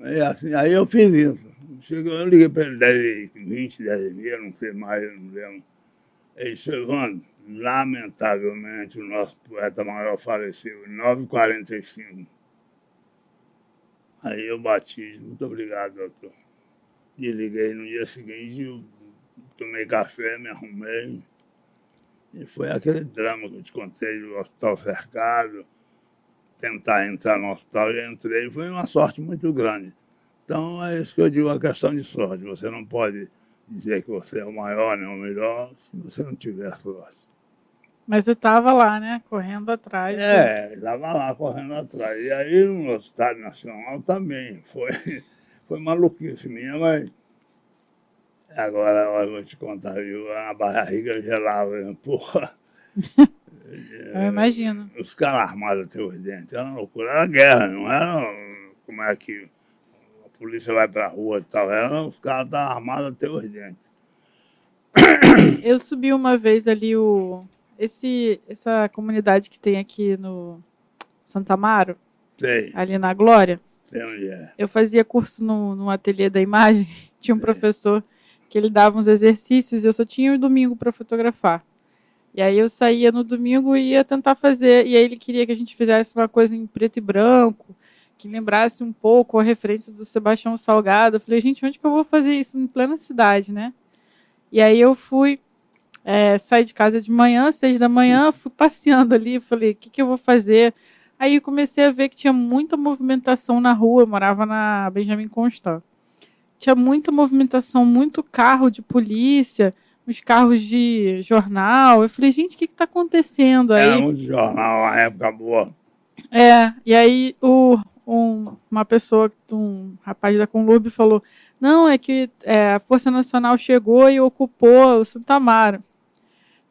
Aí, assim, aí eu fiz isso. Chegou, eu liguei para ele 10 e 20, 10 e meia, não sei mais, não lembro. Ele disse, Evandro, lamentavelmente o nosso poeta maior faleceu em 9h45. Aí eu bati, muito obrigado, doutor. Desliguei no dia seguinte, eu tomei café, me arrumei. E foi aquele drama que eu te contei do hospital cercado, tentar entrar no hospital e entrei. Foi uma sorte muito grande. Então é isso que eu digo, a questão de sorte. Você não pode dizer que você é o maior nem o melhor se você não tiver sorte. Mas você estava lá, né? Correndo atrás. É, estava lá correndo atrás. E aí no Estádio Nacional também. Foi, [LAUGHS] foi maluquice minha, mas agora eu vou te contar, viu? A barriga gelava, porra. [LAUGHS] eu imagino. Os caras armados até os dentes. Era uma loucura. Era guerra, não era como é que a polícia vai pra rua e tal. Era, os caras estavam armados até os dentes. [COUGHS] Eu subi uma vez ali o esse, essa comunidade que tem aqui no Santa Amaro, Sei. ali na Glória, Sei onde é. eu fazia curso no, no ateliê da imagem, [LAUGHS] tinha um Sei. professor que ele dava uns exercícios e eu só tinha o domingo para fotografar. E aí eu saía no domingo e ia tentar fazer, e aí ele queria que a gente fizesse uma coisa em preto e branco, que lembrasse um pouco a referência do Sebastião Salgado. Eu falei, gente, onde que eu vou fazer isso? Em plena cidade, né? E aí eu fui é, saí de casa de manhã, seis da manhã, fui passeando ali, falei, o que, que eu vou fazer? Aí comecei a ver que tinha muita movimentação na rua, eu morava na Benjamin Constant. Tinha muita movimentação, muito carro de polícia, uns carros de jornal. Eu falei, gente, o que está acontecendo aí? Era muito jornal, uma época boa. É, e aí o, um, uma pessoa, um rapaz da Conlurb falou, Não, é que é, a Força Nacional chegou e ocupou o Santa Amaro.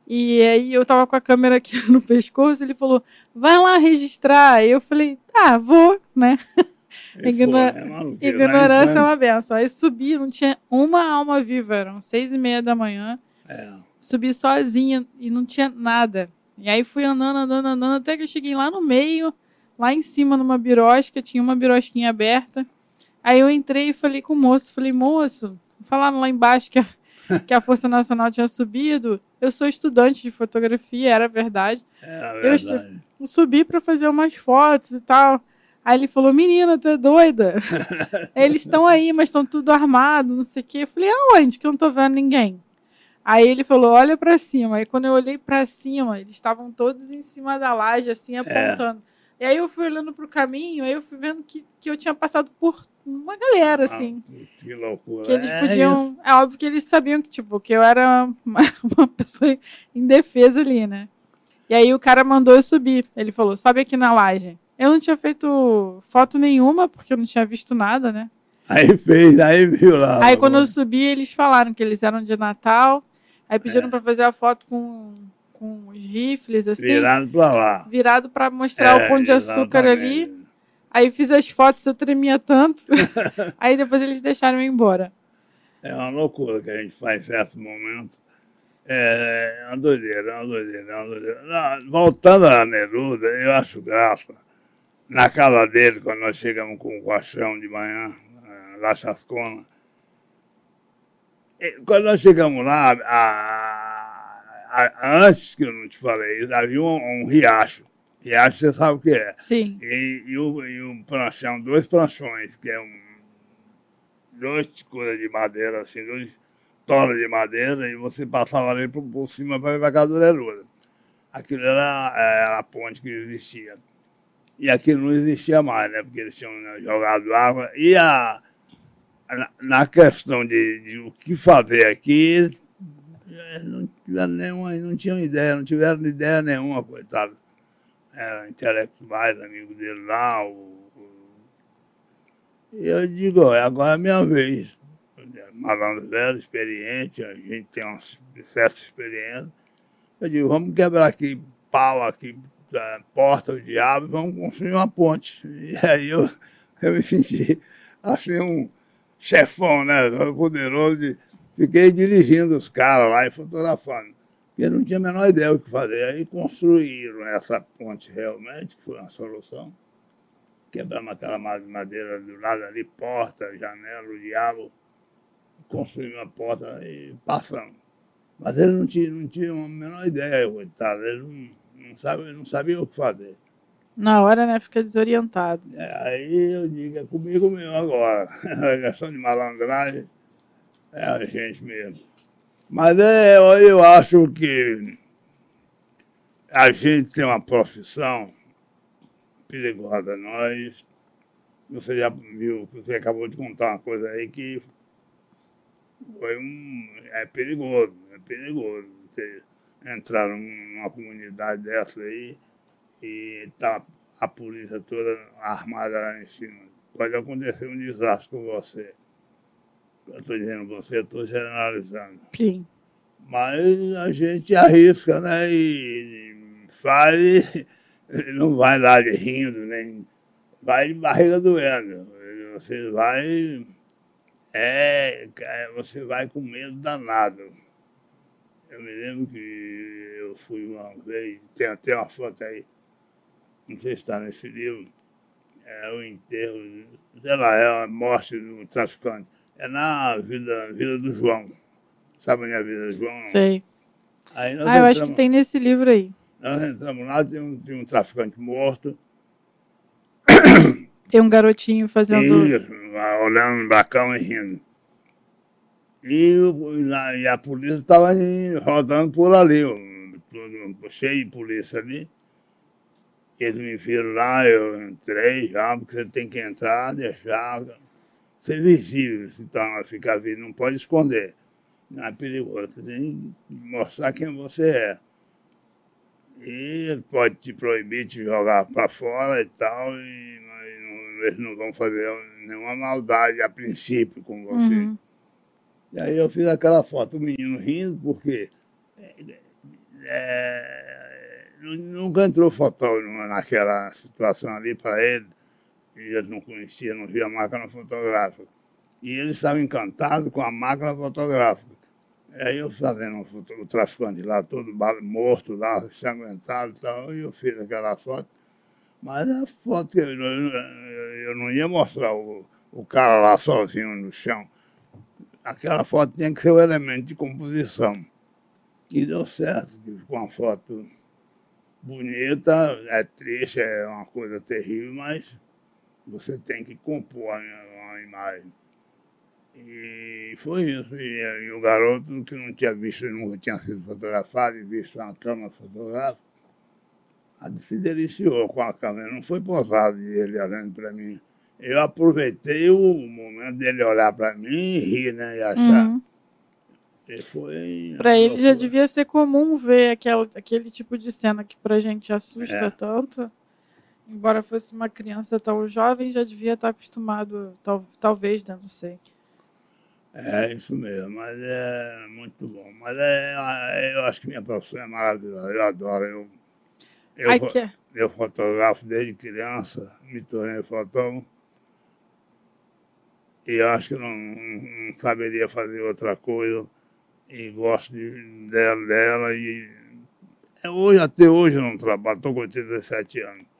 E aí eu tava com a câmera aqui [LAUGHS] no pescoço, ele falou, vai lá registrar. Aí eu falei, tá, vou, né? [LAUGHS] [LAUGHS] Ignor... é Ignorância é uma benção. Aí subi, não tinha uma alma viva, eram seis e meia da manhã. É. Subi sozinha e não tinha nada. E aí fui andando, andando, andando, até que eu cheguei lá no meio, lá em cima numa birosca, tinha uma birosquinha aberta. Aí eu entrei e falei com o moço, falei, moço, falaram lá embaixo que a, [LAUGHS] que a Força Nacional tinha subido. Eu sou estudante de fotografia, era verdade. É verdade. Eu subi para fazer umas fotos e tal. Aí ele falou, menina, tu é doida? [LAUGHS] Eles estão aí, mas estão tudo armado, não sei o quê. Eu falei, aonde? Que eu não tô vendo ninguém. Aí ele falou, olha para cima. Aí quando eu olhei para cima, eles estavam todos em cima da laje, assim, é. apontando. É. E aí eu fui olhando pro caminho, aí eu fui vendo que, que eu tinha passado por uma galera, assim. Ah, que loucura. Que eles é podiam. É, é, óbvio que eles sabiam que, tipo, que eu era uma, [LAUGHS] uma pessoa indefesa ali, né? E aí o cara mandou eu subir. Ele falou, sobe aqui na laje. Eu não tinha feito foto nenhuma, porque eu não tinha visto nada, né? Aí fez, aí viu lá. Aí quando eu subi, eles falaram que eles eram de Natal. Aí pediram é. para fazer a foto com, com os rifles, assim. Virado para lá. Virado para mostrar é, o pão de açúcar ali. Aí fiz as fotos, eu tremia tanto. [LAUGHS] aí depois eles deixaram eu ir embora. É uma loucura que a gente faz em certo momento. É, é uma doideira, é uma doideira, é uma doideira. Não, voltando à Neruda, eu acho graça na casa dele, quando nós chegamos com o colchão de manhã, eh, lá Chascona. Quando nós chegamos lá, a, a, antes que eu não te falei, havia um, um, riacho. Riacho, você sabe o que é. Sim. E, e, o, e um pranchão, dois pranchões, que é um. Dois coisas de madeira, assim, dois toras de madeira, e você passava ali por, por cima para ir para a casa do Neruda. Aquilo era, era a ponte que existia e aquilo não existia mais, né? Porque eles tinham né, jogado água. E a, na questão de, de, o que fazer aqui, não tiveram nenhuma, não tinham ideia, não tiveram ideia nenhuma, coitado. Eram intelectuais, amigos dele lá. O, o... E eu digo, agora é a minha vez. Malandro velho, experiente, a gente tem uma certa experiência. Eu digo, vamos quebrar aqui pau aqui da porta do diabo, vamos construir uma ponte. E aí eu, eu me senti, achei um chefão, né, poderoso, de, fiquei dirigindo os caras lá e fotografando. Porque não tinha a menor ideia do que fazer. Aí construíram essa ponte realmente, que foi uma solução. Quebramos aquela madeira do lado ali, porta, janela, o diabo. Construímos uma porta e passamos. Mas ele não tinha, não tinha a menor ideia, coitado. Ele não não, sabe, não sabia o que fazer. Na hora, né, fica desorientado. É, aí eu digo, é comigo mesmo agora. A [LAUGHS] questão de malandragem é a gente mesmo. Mas é, eu acho que a gente tem uma profissão perigosa. Nós, você já viu, você acabou de contar uma coisa aí que foi um. É perigoso, é perigoso. Você, entrar numa comunidade dessa aí e tá a polícia toda armada lá em cima. Pode acontecer um desastre com você. Eu estou dizendo você, estou generalizando. Sim. Mas a gente arrisca, né? E faz, não vai lá de rindo, nem vai de barriga doendo. Você vai. É, você vai com medo danado. Eu me lembro que eu fui uma vez, tem até uma foto aí, não sei se está nesse livro, é o enterro, sei lá, é a morte do traficante. É na Vila, Vila do João. Sabe onde é a Vila do João? Sei. Aí ah, eu acho que tem nesse livro aí. Nós entramos lá, tinha um, tinha um traficante morto. Tem um garotinho fazendo. Isso, olhando no bacão e rindo. E, e a polícia estava rodando por ali, cheio de polícia ali. Eles me viram lá, eu entrei já, porque você tem que entrar, deixar, ser visível, se torna, ficar visível, não pode esconder. Não é perigoso, você tem que mostrar quem você é. E ele pode te proibir de jogar para fora e tal, e, mas eles não vão fazer nenhuma maldade a princípio com você. Uhum. E aí eu fiz aquela foto, o menino rindo, porque é, nunca entrou fotógrafo naquela situação ali para ele, e ele não conhecia, não via a máquina fotográfica. E ele estava encantado com a máquina fotográfica. Aí eu fazendo o traficante lá, todo morto lá, ensanguentado e tal, e eu fiz aquela foto. Mas a foto eu, eu, eu não ia mostrar o, o cara lá sozinho no chão. Aquela foto tinha que ser o um elemento de composição. E deu certo, ficou uma foto bonita, é triste, é uma coisa terrível, mas você tem que compor uma imagem. E foi isso. E, e, o garoto que não tinha visto, nunca tinha sido fotografado e visto uma câmera fotográfica, se deliciou com a câmera. Não foi posado ele olhando para mim. Eu aproveitei o momento dele olhar para mim e rir, né? E achar. Uhum. Para ele já devia ser comum ver aquele, aquele tipo de cena que para gente assusta é. tanto. Embora fosse uma criança tão jovem, já devia estar acostumado, tal, talvez, né? não sei. É isso mesmo, mas é muito bom. Mas é, eu acho que minha profissão é maravilhosa, eu adoro. Eu, eu. É? eu fotografo desde criança, me tornei fotógrafo. E eu acho que não, não saberia fazer outra coisa. E gosto de, dela, dela. E é, hoje, até hoje eu não trabalho, estou com 87 anos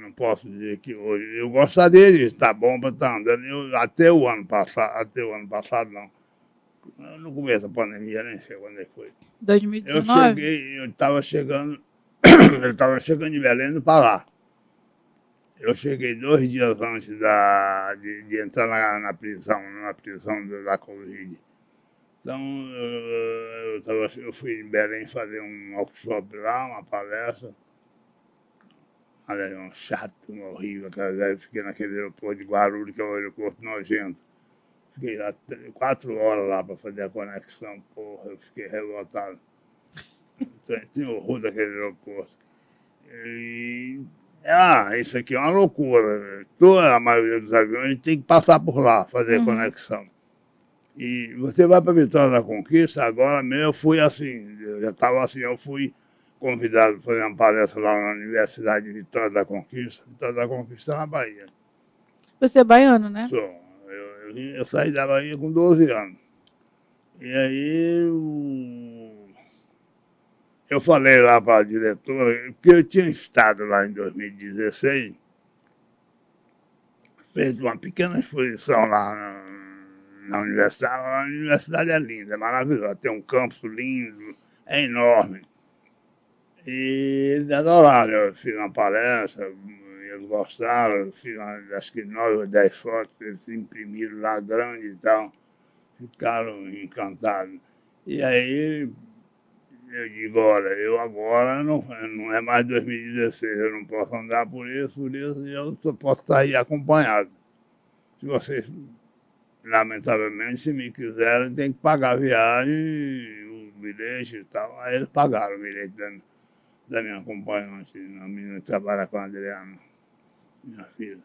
não posso dizer que hoje. Eu gostaria de estar bom para estar andando. Eu, até o ano passado, até o ano passado não. No começo da pandemia, nem sei quando é que foi. 2019? Eu cheguei, eu estava chegando, [COUGHS] eu estava chegando de Belém para lá. Eu cheguei dois dias antes da, de, de entrar na, na, prisão, na prisão da Covid. Então, eu, tava, eu fui em Belém fazer um workshop lá, uma palestra. Olha, um chato, um horrível, velha. Fiquei naquele aeroporto de Guarulhos, que é o aeroporto nojento. Fiquei lá quatro horas lá para fazer a conexão. Porra, eu fiquei revoltado. [LAUGHS] Tinha horror daquele aeroporto. E, ah, isso aqui é uma loucura. Toda a maioria dos aviões tem que passar por lá, fazer uhum. conexão. E você vai para Vitória da Conquista, agora mesmo eu fui assim, eu já estava assim, eu fui convidado para fazer uma palestra lá na Universidade de Vitória da Conquista. Vitória da Conquista na Bahia. Você é baiano, né? Sou. Eu, eu, eu saí da Bahia com 12 anos. E aí eu, eu falei lá para a diretora, porque eu tinha estado lá em 2016, fez uma pequena exposição lá na, na universidade. A universidade é linda, é maravilhosa, tem um campus lindo, é enorme. E adoraram, eu fiz uma palestra, eles gostaram, fiz uma, acho que nove ou dez fotos, eles imprimiram lá grande e tal, ficaram encantados. E aí eu digo, olha, eu agora não, não é mais 2016, eu não posso andar por isso, por isso, eu só posso estar aí acompanhado. Se vocês, lamentavelmente, se me quiserem, tem que pagar a viagem, o bilhete e tal. Aí eles pagaram o bilhete da da minha acompanhante, a menina que trabalha com a Adriana, minha filha.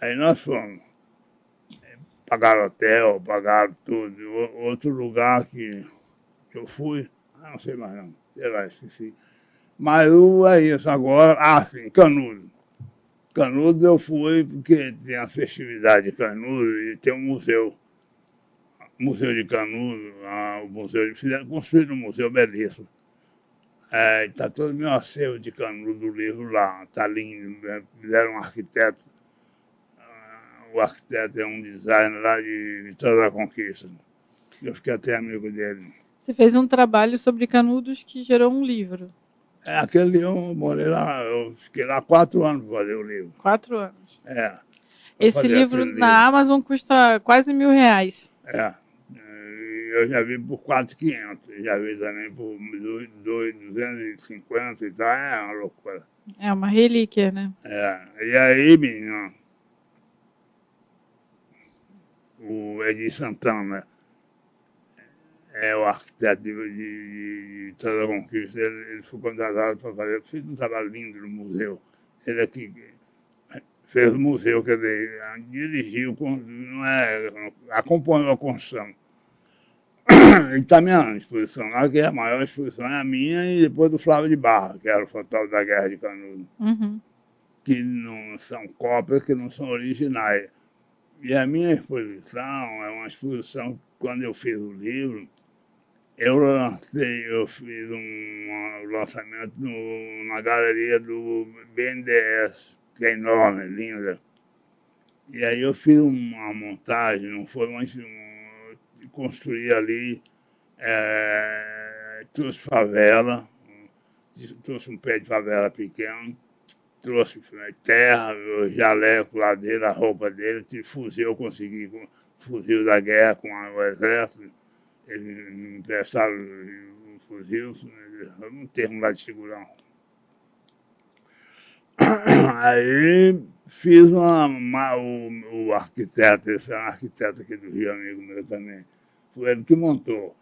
Aí nós fomos. Pagaram hotel, pagaram tudo. Outro lugar que, eu fui, não sei mais não, sei lá, esqueci. Mas o, é isso agora, ah, sim, Canudo. Canudo eu fui porque tem a festividade de Canudo e tem um museu. Museu de Canudo, ah, o museu, fizeram, construíram um museu belíssimo. Está é, todo o meu acervo de canudo do livro lá, está lindo. Né? Fizeram um arquiteto, uh, o arquiteto é um designer lá de Vitória da Conquista. Eu fiquei até amigo dele. Você fez um trabalho sobre canudos que gerou um livro. É, aquele livro, eu morei lá, eu fiquei lá quatro anos para fazer o livro. Quatro anos? É. Esse livro na livro. Amazon custa quase mil reais. É eu já vi por 4,500, já vi também por 250 e tal, é uma loucura. É uma relíquia, né? É, e aí, menino, o Edi Santana é o arquiteto de, de, de, toda a conquista, ele, ele foi contratado para fazer, fez um trabalho lindo no museu. Ele aqui fez o museu, quer dizer, dirigiu, não é, acompanhou a construção. [COUGHS] E está minha exposição lá, que é a maior exposição, é a minha e depois do Flávio de Barra, que era o fotógrafo da Guerra de Canudos. Uhum. Que não são cópias, que não são originais. E a minha exposição é uma exposição, quando eu fiz o livro, eu lancei, eu fiz um lançamento no, na galeria do BNDES, que é enorme, linda. E aí eu fiz uma montagem, não foi mais um, construir ali, é, trouxe favela, trouxe um pé de favela pequeno, trouxe terra, jaleco dele, a roupa dele, fuzil, eu consegui fuzil da guerra com o exército emprestaram o fuzil, um termo lá de segurança. [COUGHS] Aí fiz uma, uma o, o, arquiteto, esse é um arquiteto aqui do Rio, amigo meu também. Foi ele que montou.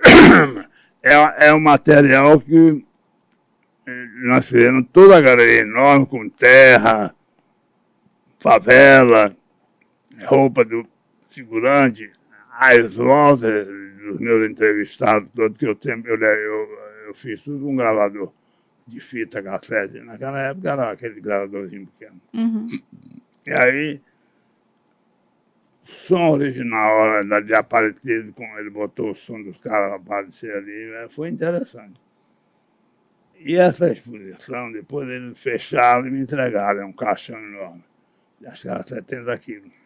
[COUGHS] É, é um material que nós fizemos toda a galeria enorme, com terra, favela, roupa do figurante, as voltas dos meus entrevistados, todos que eu sempre eu, eu, eu fiz tudo um gravador de fita cassete. Naquela época era aquele gravadorzinho pequeno. Uhum. E aí, som original da de Aparecido, como ele botou o som dos caras aparecer ali, né, foi interessante. E essa exposição, depois eles fecharam e me entregaram um caixão enorme. Acho que era 70 quilos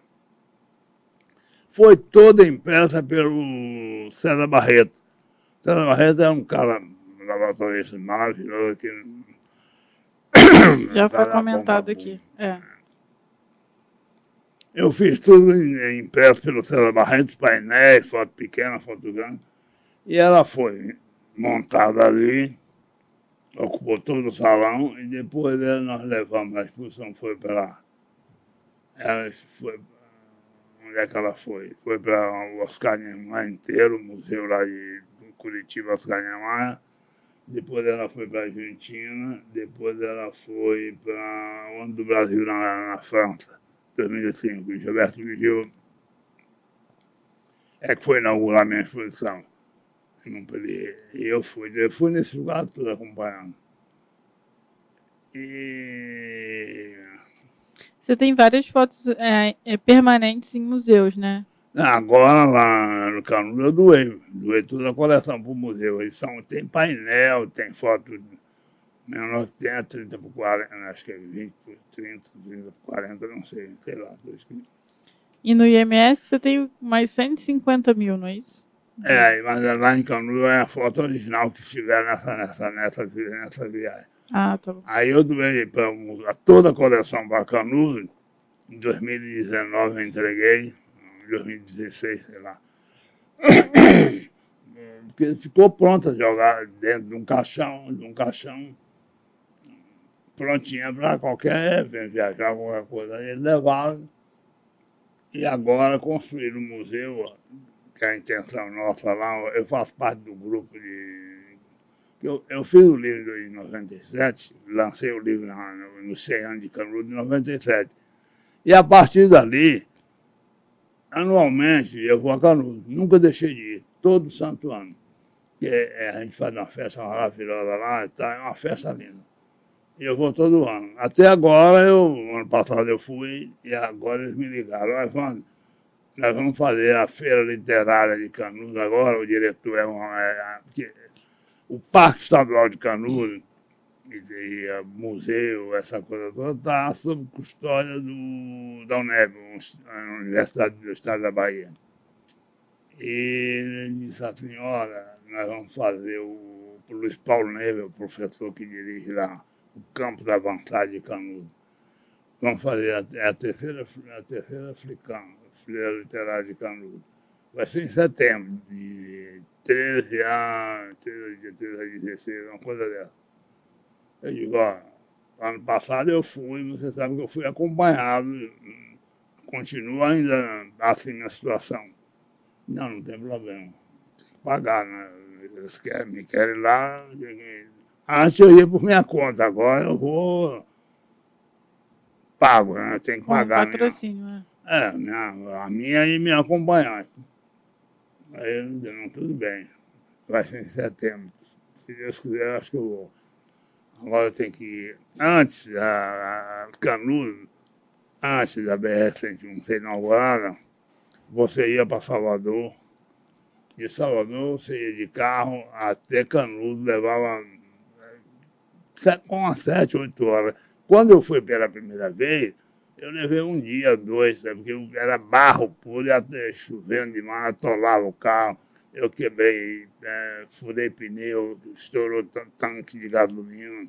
foi toda impressa pelo César Barreto. César Barreto é um cara laboratorista maravilhoso que. Já [COUGHS] foi comentado aqui. É. Eu fiz tudo impresso pelo César Barreto, painéis, foto pequena, foto grande. E ela foi montada ali, ocupou todo o salão, e depois dela nós levamos, a exposição foi para. Ela foi onde é que ela foi? Foi para o Oscar Niemeyer inteiro, o museu lá de Curitiba, Oscar Niemeyer. Depois ela foi para a Argentina, depois ela foi para onde do Brasil, na, na França, 2005. Gilberto Vigil é que foi inaugurar minha exposição em Montpellier. E eu fui, eu fui nesse lugar todo acompanhando. E você tem várias fotos é, é, permanentes em museus, né? Agora, lá no Canudo, eu doei. Doei toda a coleção para o museu. Eles são, tem painel, tem foto menor que tem 30 por 40, acho que é 20 por 30, 30 por 40, não sei, sei lá. E no IMS você tem mais 150 mil, não é isso? É, mas lá em Canudo é a foto original que estiver nessa, nessa, nessa, nessa viagem. Ah, tá bom. Aí eu doei para toda a coleção Bacanudo, em 2019 eu entreguei, em 2016, sei lá. [COUGHS] Porque ficou pronta jogar dentro de um caixão, de um caixão, prontinha para qualquer viajar, qualquer coisa. Eles levaram e agora construíram o museu, que é a intenção nossa lá, eu faço parte do grupo de eu, eu fiz o livro em 97, lancei o livro no, no 100 anos de Canudo em 97. E a partir dali, anualmente, eu vou a Canudo. Nunca deixei de ir, todo santo ano. Que é, a gente faz uma festa maravilhosa lá, tá, é uma festa linda. E eu vou todo ano. Até agora, eu, ano passado eu fui, e agora eles me ligaram. Olha, nós vamos fazer a feira literária de Canudos agora, o diretor é, uma, é, o Parque Estadual de Canudos, e, e museu, essa coisa toda, está sob custódia do, da UNEB, a Universidade do Estado da Bahia. E ele disse assim, olha, nós vamos fazer o, o Luiz Paulo Neves, o professor que dirige lá o campo da avançada de Canudos. Vamos fazer a, a terceira, a terceira africana, a Feira Literária de Canudos. Vai ser em setembro de 13 a, 13, 13 a 16, uma coisa dessa. Eu digo, ó, ano passado eu fui, você sabe que eu fui acompanhado, continua ainda assim a situação. Não, não tem problema. Tem que pagar, né? Eles querem, me querem lá. Antes eu ia por minha conta, agora eu vou pago, né? Tem que pagar. patrocínio, né? É, minha, a minha e minha acompanhante. Aí não, tudo bem. Vai ser em setembro. Se Deus quiser, acho que eu vou. Agora tem que ir. Antes, a, a Canudo, antes da BR-101 ser inaugurada, você ia para Salvador. De Salvador, você ia de carro até Canudo, levava eh, com umas sete, oito horas. Quando eu fui pela primeira vez, eu levei um dia, dois, né, porque era barro puro, até chovendo demais, atolava o carro. Eu quebrei, é, furei pneu, estourou tanque de gasolina.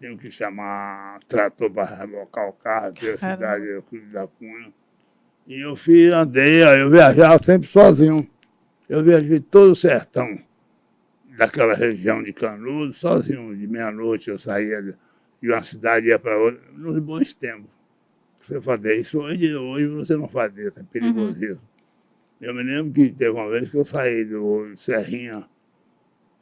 Tenho que chamar trator para rebocar o carro, aqui a cidade eu Cruz da Cunha. E eu fiz, andei, eu viajava sempre sozinho. Eu viajei todo o sertão daquela região de Canudo, sozinho, de meia-noite eu saía de uma cidade e ia para outra, nos bons tempos. Você fazia isso hoje, hoje você não fazia, é perigoso uhum. Eu me lembro que teve uma vez que eu saí do Serrinha,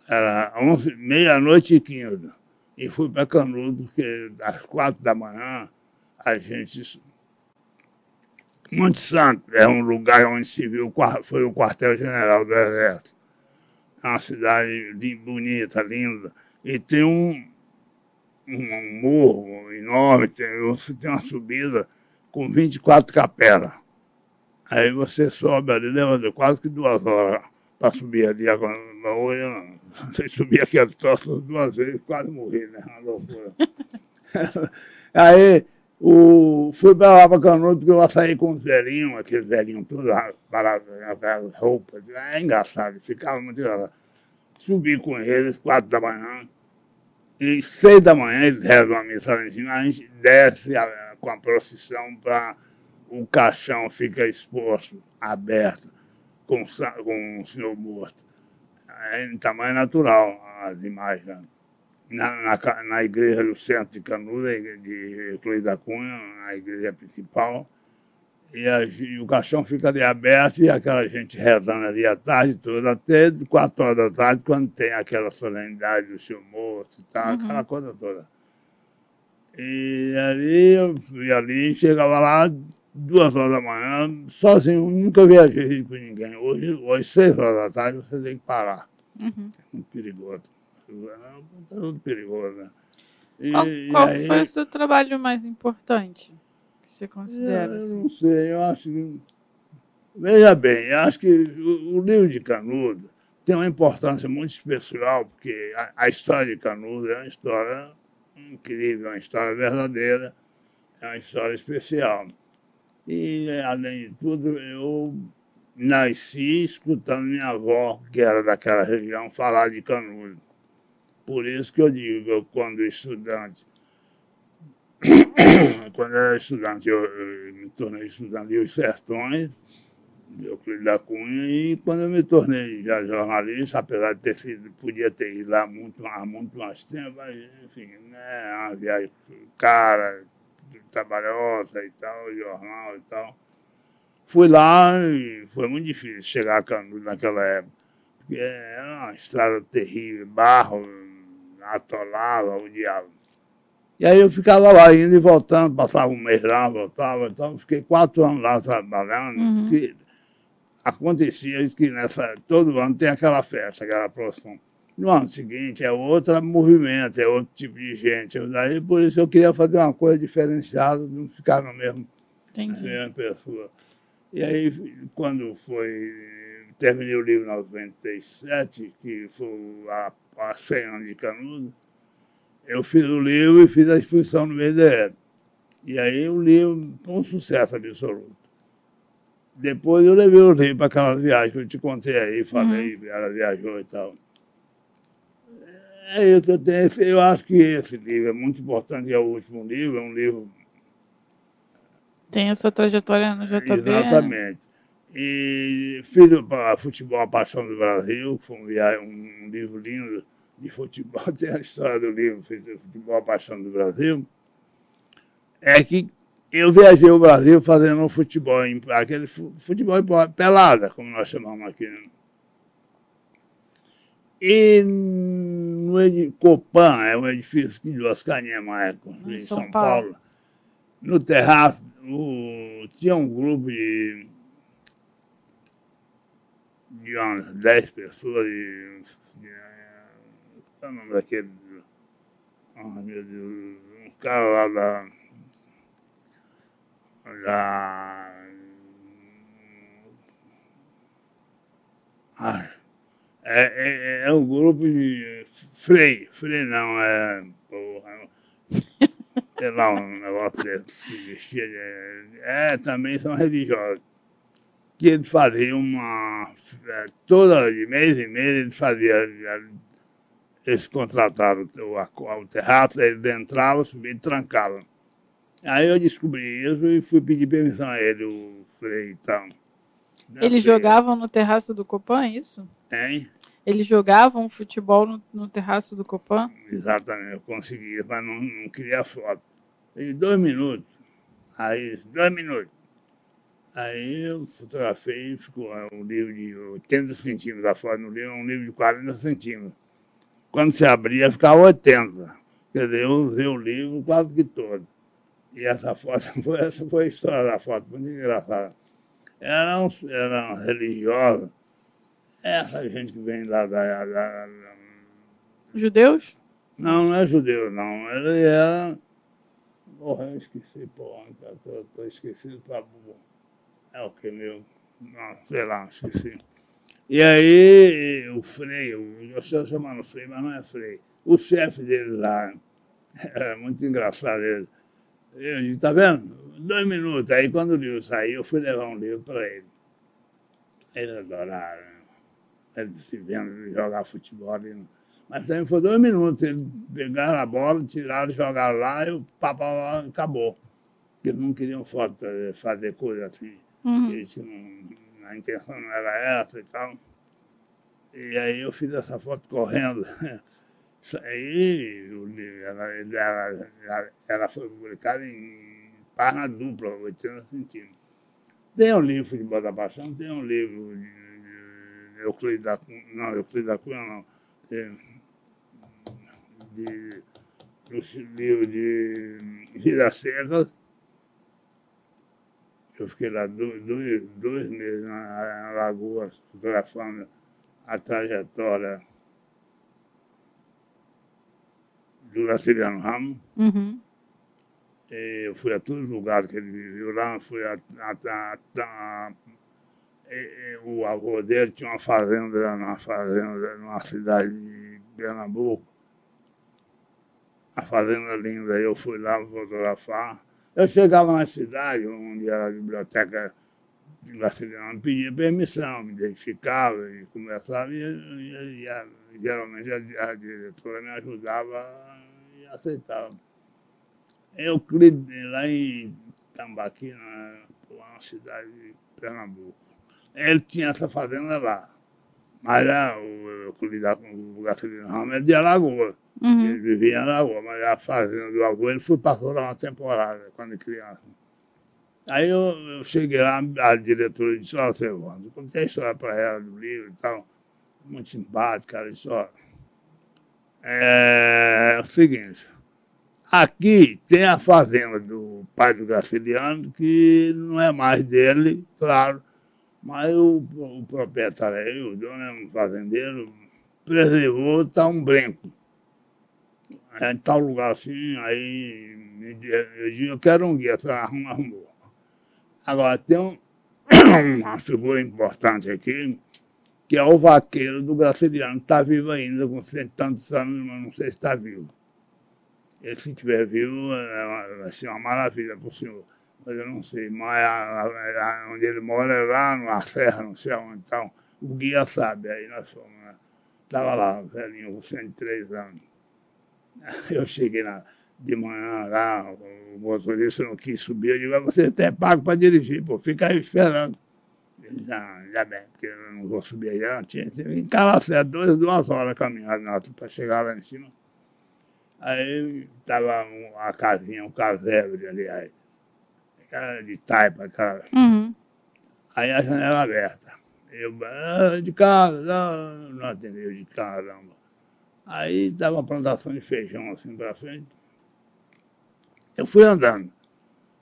era meia-noite e quinze, e fui para Canudo, porque às quatro da manhã a gente. Monte Santo é um lugar onde se viu, foi o quartel-general do Exército. É uma cidade bonita, linda, e tem um, um morro enorme, tem, você tem uma subida com 24 capelas. Aí você sobe ali, leva quase que duas horas para subir ali. Hoje não. Você subir aquele troço duas vezes, quase morri, né? Uma loucura. [LAUGHS] Aí o, fui para lá para Canudo, porque eu saí com os velhinhos, aqueles velhinhos todos para as roupas. É engraçado, ficava muito engraçado. Subi com eles, quatro da manhã, e seis da manhã eles rezam a missa lá em cima, a gente desce a, com a procissão para o caixão fica exposto, aberto, com, com o senhor morto. É em tamanho natural as imagens. Na, na, na, igreja do centro de Canuda, de Cleide da Cunha, a igreja principal, e, a, e, o caixão fica ali aberto e aquela gente rezando ali a tarde toda, até quatro horas da tarde, quando tem aquela solenidade do senhor morto e tal, uhum. aquela coisa toda. E ali, fui ali, chegava lá duas horas da manhã, sozinho, nunca viajei com ninguém. Hoje, hoje, seis horas da tarde, você tem que parar. Uhum. É muito perigoso. É muito perigoso, né? E, qual, qual aí, foi o seu trabalho mais importante que você considera? Eu assim? não sei, eu acho que. Veja bem, eu acho que o, o livro de Canudo tem uma importância muito especial, porque a, a história de Canudo é uma história incrível, uma história verdadeira, é uma história especial. E, além de tudo, eu nasci escutando minha avó, que era daquela região, falar de Canudo. Por isso que eu digo, eu, quando estudante, [COUGHS] quando eu era estudante, eu, eu me tornei estudante de Os Sertões, de Euclides da Cunha, e quando eu me tornei já jornalista, apesar de ter sido, podia ter ido lá muito, há muito mais tempo, mas, enfim, né, uma viagem cara, trabalhosa e tal, jornal e tal. Fui lá e foi muito difícil chegar a Canudo naquela época, porque era uma estrada terrível, barro, atolava o diabo. E aí eu ficava lá indo e voltando, passava um mês lá, voltava, então fiquei quatro anos lá trabalhando, uhum. porque acontecia que nessa, todo ano tem aquela festa, aquela procissão. No ano seguinte é outro movimento, é outro tipo de gente. Eu, daí, por isso eu queria fazer uma coisa diferenciada, não ficar no mesmo, na mesma pessoa. E aí, quando foi, terminei o livro em 97, que foi a, a 100 anos de Canudo, eu fiz o livro e fiz a exposição no BDE. E aí o livro foi um sucesso absoluto. Depois eu levei o rei para aquela viagem que eu te contei aí, falei, uhum. ela viajou e tal. É isso, eu, tenho, eu acho que esse livro é muito importante, é o último livro, é um livro. Tem a sua trajetória no JB. Exatamente. E fiz o Futebol A Paixão do Brasil, foi um, um livro lindo de futebol, [LAUGHS] tem a história do livro Futebol Paixão do Brasil. É que eu viajei o Brasil fazendo um futebol, aquele futebol pelada, como nós chamamos aqui. Né? E no Copan, é um edifício que de Oscar Niemeyer construiu em São, São Paulo. Paulo. no terraço, o, tinha um grupo de, de umas 10 pessoas, de, de, é o nome daquele? Oh, meu Deus, um cara lá da. da ah, é, é, é um grupo de Frei, Frei não, é. Porra, [LAUGHS] sei lá, um negócio desse, vestia de, É, também são religiosos. Que eles faziam uma. É, toda de mês em mês eles faziam. Eles contrataram o, o terraço, eles entravam, subiam e trancavam. Aí eu descobri isso e fui pedir permissão a ele, o Frei e tal. Eles jogavam no terraço do Copan, é isso? Hein? Eles jogavam futebol no, no terraço do Copan? Exatamente, eu consegui, mas não, não queria foto. Em dois minutos. Aí, dois minutos. Aí eu fotografei ficou um livro de 80 centímetros. A foto no livro é um livro de 40 centímetros. Quando se abria, ficava 80. Quer dizer, eu usei o livro quase que todo. E essa foto, [LAUGHS] essa foi a história da foto, muito engraçada. Eram, eram religiosos. Essa gente que vem lá da, da, da Judeus? Não, não é judeu, não. Ele era Porra, eu esqueci, tô, tô esquecido pra burro. É o que, meu? Não, sei lá, esqueci. E aí, o Frei, eu estou chamando Frei, mas não é Frei. O chefe dele lá, era [LAUGHS] muito engraçado ele. Eu disse, tá vendo? Dois minutos. Aí quando o livro saiu, eu fui levar um livro para ele. Ele adoraram. Ele se vendo jogar futebol. Ele mas também foi dois minutos. Eles pegaram a bola, tiraram, jogaram lá e o papo acabou. Porque eles não queriam foto, fazer coisa assim. Uhum. Eles não, a intenção não era essa e tal. E aí eu fiz essa foto correndo. Isso aí, ela, ela, ela, foi publicada em página dupla, 80 centímetros. Tem um livro de Futebol da Paixão, tem um livro de, de Euclides da Cunha, não, Euclides da Cunha não. Tem, de, do livro de Vidas Secas. Eu fiquei lá dois, dois, dois meses na, na Lagoa, fotografando a trajetória do Graciliano Ramos. Uhum. Eu fui a todos os lugares que ele viveu lá, fui a, a, a, a o avô dele tinha uma fazenda, numa fazenda, numa cidade de Pernambuco a fazenda linda. Eu fui lá fotografar. Eu chegava na cidade, onde era a biblioteca de Graciliano, pedia permissão, me identificava e conversava, e, e, e a, geralmente a, a, diretora me ajudava e aceitava. Eu lá em Tambaqui, na, uma cidade de Pernambuco. Ele tinha essa fazenda lá. Mas ah, o, eu com o Graciliano Ramos é de Alagoas. Uhum. Ele vivia na rua, mas a fazenda do avô, ele foi passou lá uma temporada, quando criança. Aí eu, eu cheguei lá, a diretora disse, ó, oh, eu contei a história para ela do livro e tal, muito simpática, ela disse, ó, é, é o seguinte, aqui tem a fazenda do pai do Graciliano, que não é mais dele, claro, mas o, o proprietário, o dono é um fazendeiro, preservou, está um brinco é, em tal lugar assim, aí eu digo, eu quero um guia, arruma, arrumou. Agora, tem um, [COUGHS] uma figura importante aqui, que é o vaqueiro do Graciliano, está vivo ainda, com cento tantos anos, mas não sei se está vivo. Ele, se estiver vivo, é vai ser uma maravilha para o senhor. Mas eu não sei, mas onde ele mora é lá numa serra, não sei onde, então o guia sabe, aí nós fomos, né? Estava lá, velhinho, com 103 anos. Eu cheguei na, de manhã lá, o motorista não quis subir, eu digo, você até pago para dirigir, pô, fica aí esperando. Ele, já, já bem, porque eu não vou subir aí, não tinha. Ficar lá certo, duas, duas horas caminhando para chegar lá em cima. Aí tava a casinha, um casebre ali, aí, aquela de taipa, cara. Uhum. Aí a janela aberta. Eu, ah, de casa, não, não atendeu de caramba. Aí dava uma plantação de feijão assim para frente. Eu fui andando.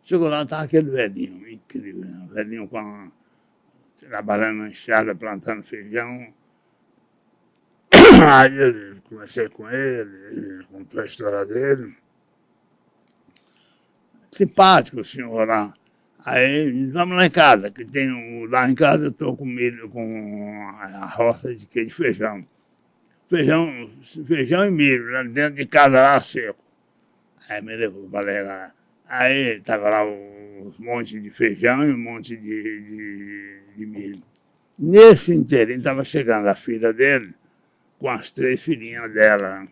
Chegou lá, estava aquele velhinho, incrível, né? velhinho com a, trabalhando na enxada, plantando feijão. [COUGHS] Aí eu comecei com ele, ele contou a história dele. Simpático o senhor lá. Aí vamos lá em casa, que tem lá em casa eu estou com milho, com a roça de queijo de feijão. Feijão, feijão e milho, lá dentro de casa lá seco. Aí me levou para levar. Aí estava lá um monte de feijão e um monte de, de, de milho. Nesse inteirinho estava chegando a filha dele com as três filhinhas dela.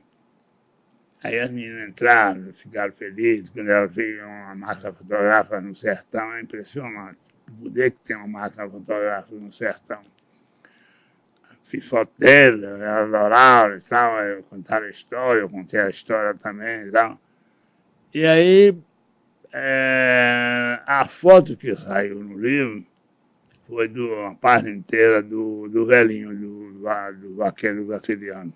Aí as meninas entraram, ficaram felizes quando ela fez uma máquina fotográfica no sertão, é impressionante. O poder que tem uma máquina fotográfica no sertão. Fiz foto dele, ela adorava e tal, eu contaram a história, eu contei a história também e tal. E aí, é, a foto que saiu no livro foi de uma página inteira do, do velhinho, do, do vaqueiro brasileiro.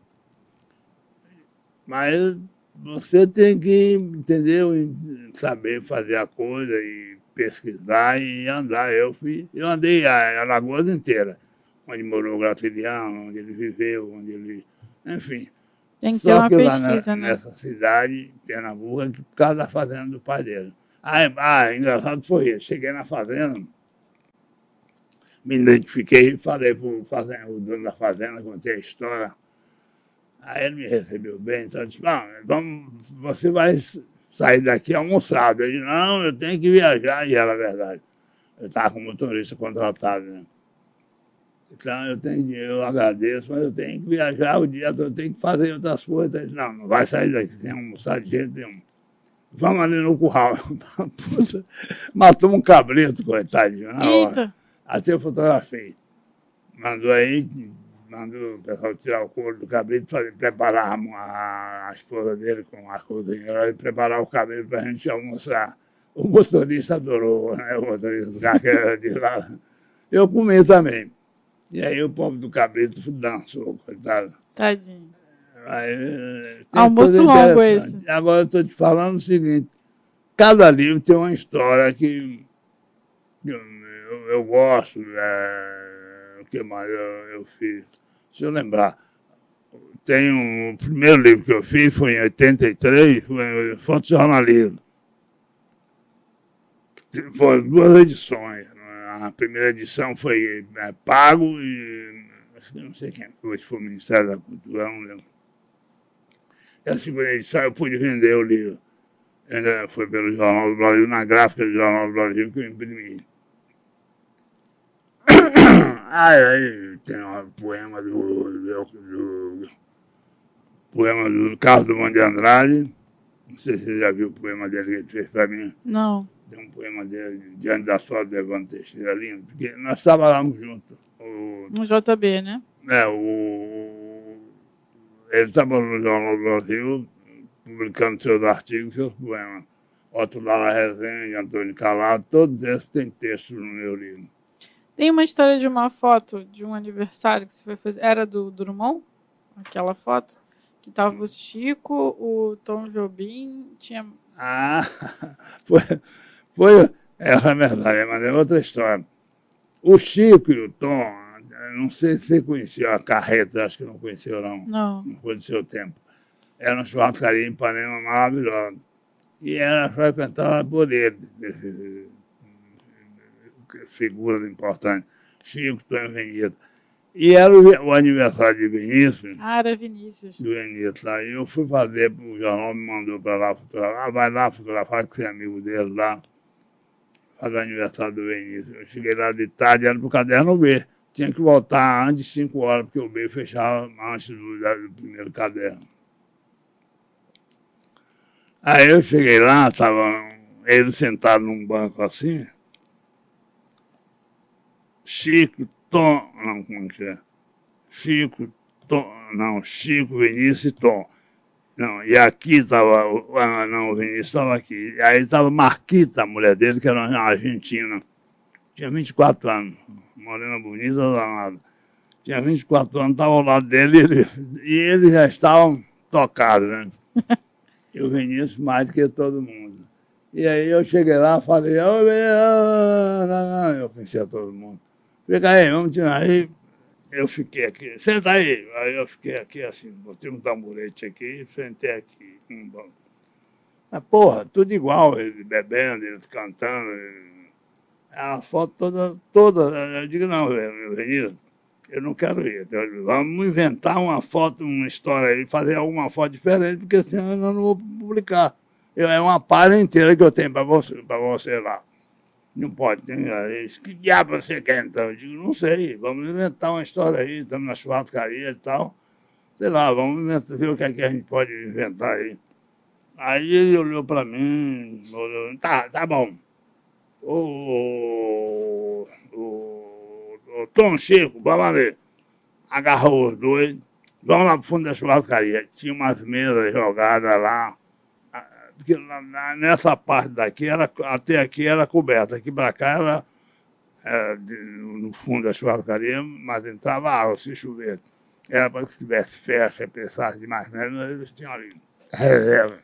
Mas você tem que, entendeu, saber fazer a coisa e pesquisar e andar. Eu, fui, eu andei a Alagoas inteira, onde morou o Graciliano, onde ele viveu, onde ele. Enfim. Tem que Só ter uma que pesquisa, lá né? nessa cidade, Pernambuco, por causa da fazenda do pai dele. Ah, ah, engraçado foi isso. Cheguei na fazenda, me identifiquei, falei para o dono da fazenda, contei a história. Aí ele me recebeu bem, então eu disse, vamos, você vai sair daqui almoçado. Ele disse, não, eu tenho que viajar, e era verdade. Eu estava com motorista contratado, né? Então eu tenho eu agradeço, mas eu tenho que viajar o dia todo, eu tenho que fazer outras coisas. Ele disse, não, não vai sair daqui sem almoçar de jeito nenhum. Vamos ali no curral. [LAUGHS] Matou um cabrito, coitadinho, na hora. Até eu fotografei. Mandou aí, o pessoal tirar o couro do cabrito, fazer, preparar a, a esposa dele com a cozinheira, preparar o cabrito para a gente almoçar. O motorista adorou, né? O motorista do carro de lá. Eu comi também. E aí o povo do cabrito dançou, coitado. Tadinho. Aí, Almoço longo esse. Agora eu estou te falando o seguinte: cada livro tem uma história que eu, eu, eu gosto. É, o que mais eu, eu, fiz? Deixa eu lembrar. Tem um, o primeiro livro que eu fiz foi em 83, foi Fotojornalismo. Foram duas edições. A primeira edição foi é, pago e não sei quem foi, se foi o Ministério da Cultura, não lembro. E a segunda edição eu pude vender o livro. Foi pelo Jornal do Brasil, na gráfica do Jornal do Brasil que eu imprimi. Aí, aí tem um poema do, do, do poema do Carlos Drummond de Andrade. Não sei se você já viu o poema dele que ele fez para mim. Não. Tem um poema dele, Diante da Sorte do Evandro Teixeira, lindo, porque nós trabalhávamos juntos. O, no JB, né? É, o, ele estava no Jornal do Brasil, publicando seus artigos, seus poemas. Otto Lara Rezende, Antônio Calado, todos esses têm textos no meu livro. Tem uma história de uma foto de um aniversário que você foi fazer. Era do Drummond? Aquela foto? Que tava o Chico, o Tom Jobim, tinha. Ah, [LAUGHS] foi. foi essa é verdade, mas é outra história. O Chico e o Tom, não sei se você conheceu a carreta, acho que não conheceu, não. Não. Não foi do seu tempo. Era uma churrascaria em Ipanema maravilhosa. E era frequentada por ele, esse, figura importante, Chico Tonho Vinícius. E era o, o, aniversário de Vinícius. Ah, era Vinícius. Do Vinícius. E eu fui fazer, o jornal me mandou para lá fotografar. Ah, vai lá fotografar, que é amigo dele lá. Fazer o aniversário do Vinícius. Eu cheguei lá de tarde, era pro caderno B. Tinha que voltar antes de 5 horas, porque o B fechava antes do, do primeiro caderno. Aí eu cheguei lá, estava ele sentado num banco assim. Chico, Tom, não, como é que é? Chico, Tom, não, Chico, Vinícius e Tom. Não, e aqui estava, ah, não, o Vinícius estava aqui. Aí estava Marquita, a mulher dele, que era uma argentina. Tinha 24 anos, morena bonita, danada. Tinha 24 anos, estava ao lado dele ele, e eles já estavam tocados, né? [LAUGHS] e o Vinícius mais do que todo mundo. E aí eu cheguei lá, falei, eu conhecia todo mundo. Fica aí, vamos tirar. Aí eu fiquei aqui, senta aí. Aí eu fiquei aqui assim, botei um tamborete aqui, sentei aqui. Um Mas, porra, tudo igual, ele bebendo, ele cantando. A foto toda, toda. Eu digo, não, Vinícius, eu não quero ir. Vamos inventar uma foto, uma história aí, fazer alguma foto diferente, porque senão eu não vou publicar. Eu, é uma página inteira que eu tenho para você, você lá. Não pode, tem isso. Que diabo você quer então? Eu digo, não sei, vamos inventar uma história aí, estamos na churrascaria e tal. Sei lá, vamos inventar, ver o que, é que a gente pode inventar aí. Aí ele olhou para mim, olhou, tá, tá bom. O, o, o Tom Chico, vamos ali. Agarrou os dois, vamos lá pro fundo da churrascaria. Tinha umas mesas jogadas lá porque nessa parte daqui, era, até aqui era coberta, aqui para cá era, era de, no fundo da churrascaria, mas entrava água se chover. Era para que tivesse festa, pensasse demais, mas eles tinham ali reserva.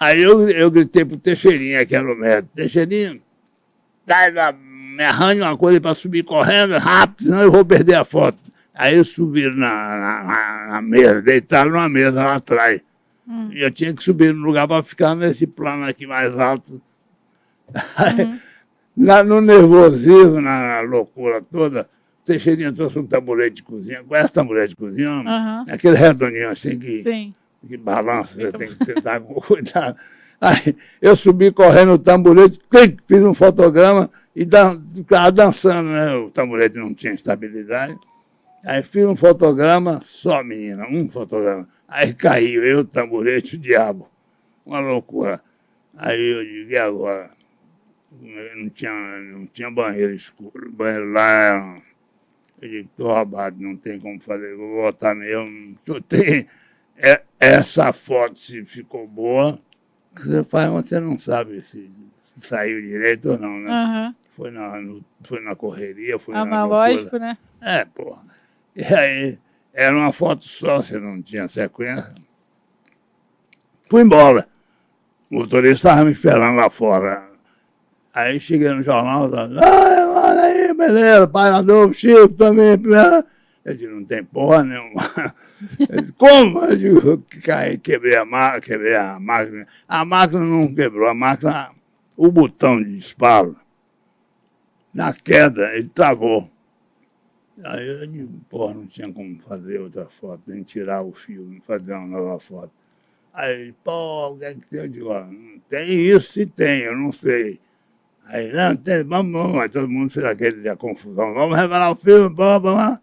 Aí eu, eu gritei pro Teixeirinha, que era o médico, Teixeirinha, me arranje uma coisa para subir correndo rápido, senão eu vou perder a foto. Aí eles subiram na, na, na mesa, deitaram numa mesa lá atrás. Hum. Eu tinha que subir no lugar para ficar nesse plano aqui mais alto. Uhum. [LAUGHS] Lá no nervosismo, na, loucura toda, Teixeirinha trouxe um taburete de cozinha. Conhece taburete de cozinha? Uhum. Aquele redondinho assim que, Sim. que balança, você tem que tentar com [LAUGHS] cuidado. Aí eu subi correndo o tamborete, clic, fiz um fotograma e dan ficava dançando, né? O tamborete não tinha estabilidade. Aí fiz um fotograma, só menina, um fotograma. Aí caiu eu, o tamborete, o diabo. Uma loucura. Aí eu digo, e agora? Não tinha, não tinha banheiro escuro. banheiro lá era. Eu digo, tô roubado, não tem como fazer, vou voltar mesmo. Chutei. É, essa foto, se ficou boa, você faz, você não sabe se, saiu direito ou não, né? Uhum. Foi, na, no, foi na correria, foi Analógico, na né? É, porra. E aí, era uma foto só, você não tinha sequência. Fui embora. O motorista estava me esperando lá fora. Aí cheguei no jornal, ah, olha aí, beleza, parador, Chico também. Eu disse, não tem porra nenhuma. [LAUGHS] Disse, Como? Eu digo, caí, quebrei a máquina, quebrei a máquina. A máquina não quebrou, a máquina, o botão de disparo, na queda, ele travou. Aí eu digo, porra, não tinha como fazer outra foto, nem tirar o filme, fazer uma nova foto. Aí, pô, o que é que tem? Eu digo, ó, tem isso se tem, eu não sei. Aí, não, tem, vamos, vamos, aí todo mundo fez aquele confusão, vamos revelar o filme, pô, vamos lá.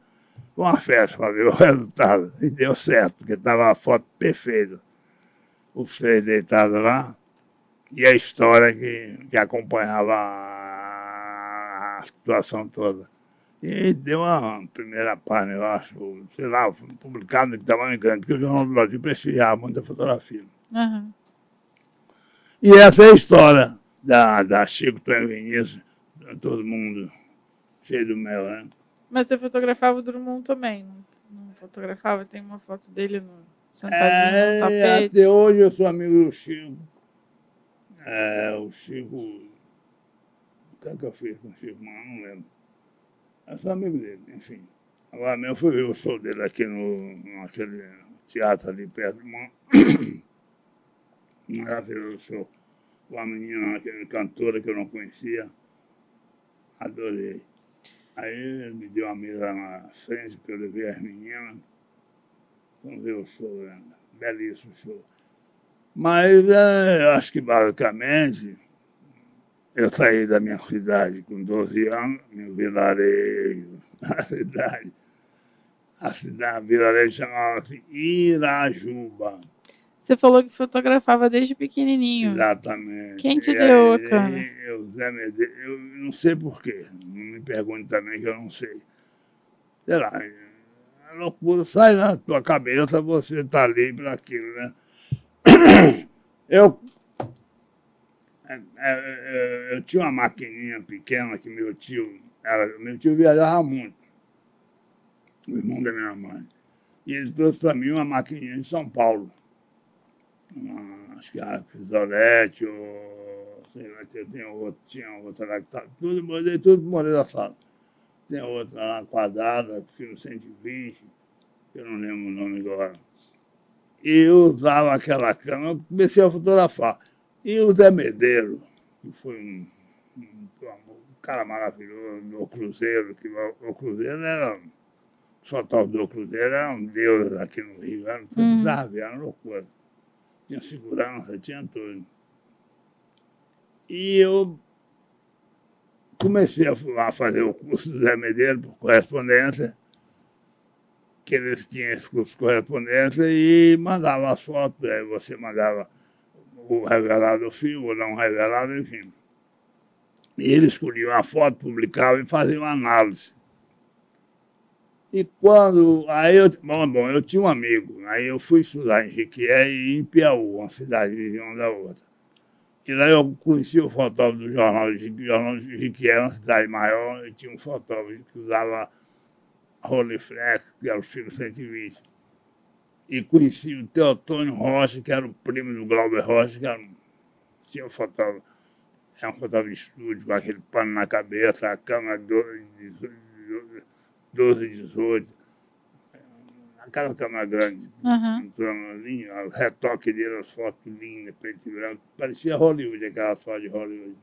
Uma festa para ver o [LAUGHS] resultado. E deu certo, porque estava a foto perfeita. Os três deitados lá. E a história que, que acompanhava a situação toda. E deu uma primeira página, eu acho, sei lá, publicado que estava grande, porque o Jornal do Brasil prestigiava muita fotografia. Uhum. E essa é a história da, da Chico Tonho Vinícius, todo mundo cheio do mel, né? Mas você fotografava o Drummond também, não, não fotografava? Tem uma foto dele no, sentadinho é, no tapete. Até hoje eu sou amigo do Chico. É, o Chico... O que é que eu fiz com o Chico? Mano, não lembro. Sou amigo dele, enfim. Agora mesmo fui ver o show dele aqui no, naquele teatro ali perto do mão. [COUGHS] Maravilhoso show. Com a menina, aquela cantora que eu não conhecia. Adorei. Aí ele me deu uma mesa na frente para eu levar as meninas. Vamos ver o show, né? belíssimo show. Mas é, acho que basicamente eu saí da minha cidade com 12 anos, meu vilarejo, [LAUGHS] a cidade. A cidade, o vilarejo chamava-se Irajuba. Você falou que fotografava desde pequenininho. Exatamente. Quem te e deu a câmera? Eu, Zé Medeiros, eu não sei porquê. Não me pergunte também que eu não sei. Sei lá, a loucura sai na tua cabeça, você tá ali para aquilo, né? [COUGHS] Eu é, é, é, eu tinha uma maquininha pequena que meu tio, era, meu tio viajava muito, o irmão da minha mãe. E ele trouxe para mim uma maquininha de São Paulo, uma acho que a Fisolete, ou sei lá, tem outro, tinha outra lá que tá, tudo, botei tudo pro Moreira Sala. Tem outra lá quadrada, filo 120, eu não lembro o nome agora. E eu usava aquela câmera, comecei a fotografar. E o Zé Medeiro, que foi um, um, um cara maravilhoso do Cruzeiro, que o Cruzeiro era só tal do Cruzeiro era um deus aqui no Rio, era, uhum. era uma loucura. Tinha segurança, tinha tudo. E eu comecei a fazer o curso do Zé Medeiro por correspondência, que eles tinham esse curso de correspondência e mandava as fotos, aí você mandava o revelado filme ou não revelado, enfim. E eles escolhiam a foto, publicavam e faziam análise. E quando. Aí eu, bom, bom, eu tinha um amigo, aí eu fui estudar em Jiquié e em Piauí, uma cidade vizinha uma da outra. E lá eu conheci o fotógrafo do jornal de o jornal de Jiquié, uma cidade maior, e tinha um fotógrafo que usava Rolleiflex, que era o filho 120. E conheci o Teotônio Rocha, que era o primo do Glauber Rocha, que era um, um fotógrafo, é um fotógrafo de estúdio, com aquele pano na cabeça, a de 12, 18, aquela câmera grande, uhum. entrando ali, o retoque dele, as fotos lindas, preto e branco, parecia Hollywood, aquelas fotos de Hollywood.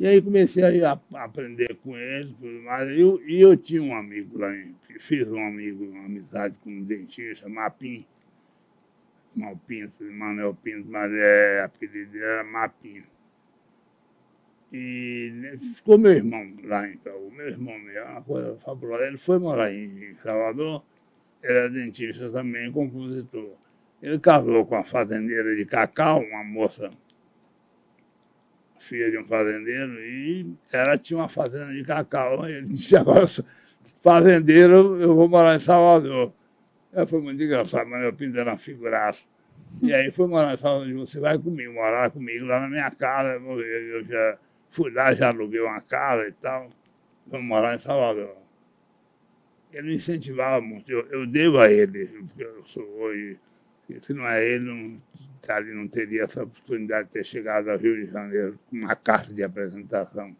E aí comecei a, a aprender com ele. E eu, e eu tinha um amigo lá, fiz um amigo, uma amizade com um dentista, Mapim, Malpinto, Manuel Pinto, mas é, apelido era Mapim. E ficou meu irmão lá em Itaú, meu irmão mesmo, uma coisa fabulosa. Ele foi morar em Salvador, era dentista também, compositor. Ele casou com uma fazendeira de cacau, uma moça, filha de um fazendeiro, e ela tinha uma fazenda de cacau. Ele disse, agora, fazendeiro, eu vou morar em Salvador. Ela foi muito engraçado, mas eu pintei uma figuraça. E aí foi morar em Salvador, você vai comigo, morar comigo lá na minha casa, eu já Fui lá, já aluguei uma casa e tal. Vamos morar em Salvador. Ele me incentivava muito. Eu, eu devo a ele, porque eu sou hoje. Se não é ele, não, ali não teria essa oportunidade de ter chegado ao Rio de Janeiro com uma carta de apresentação.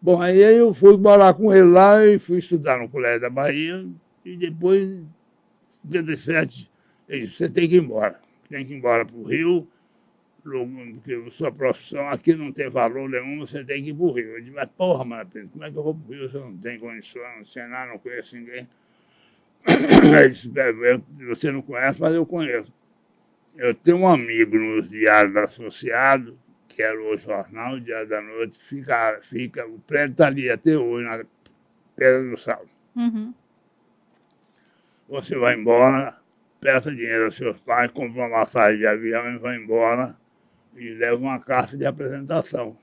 Bom, aí eu fui morar com ele lá e fui estudar no Colégio da Bahia. E depois, em 57, ele disse, você tem que ir embora. Tem que ir embora para o Rio porque sua profissão aqui não tem valor nenhum, você tem que ir para o Rio. Eu disse, mas porra, Marapinto, como é que eu vou para o Rio se eu não tenho condição, não sei nada, não conheço ninguém? [COUGHS] Ele disse, você não conhece, mas eu conheço. Eu tenho um amigo nos diários associados, que era o jornal, o Diário da Noite, fica, fica, o prédio está ali até hoje, na Pedra do Sal. Uhum. Você vai embora, peça dinheiro aos seus pais, compra uma massagem de avião e vai embora e leva uma carta de apresentação.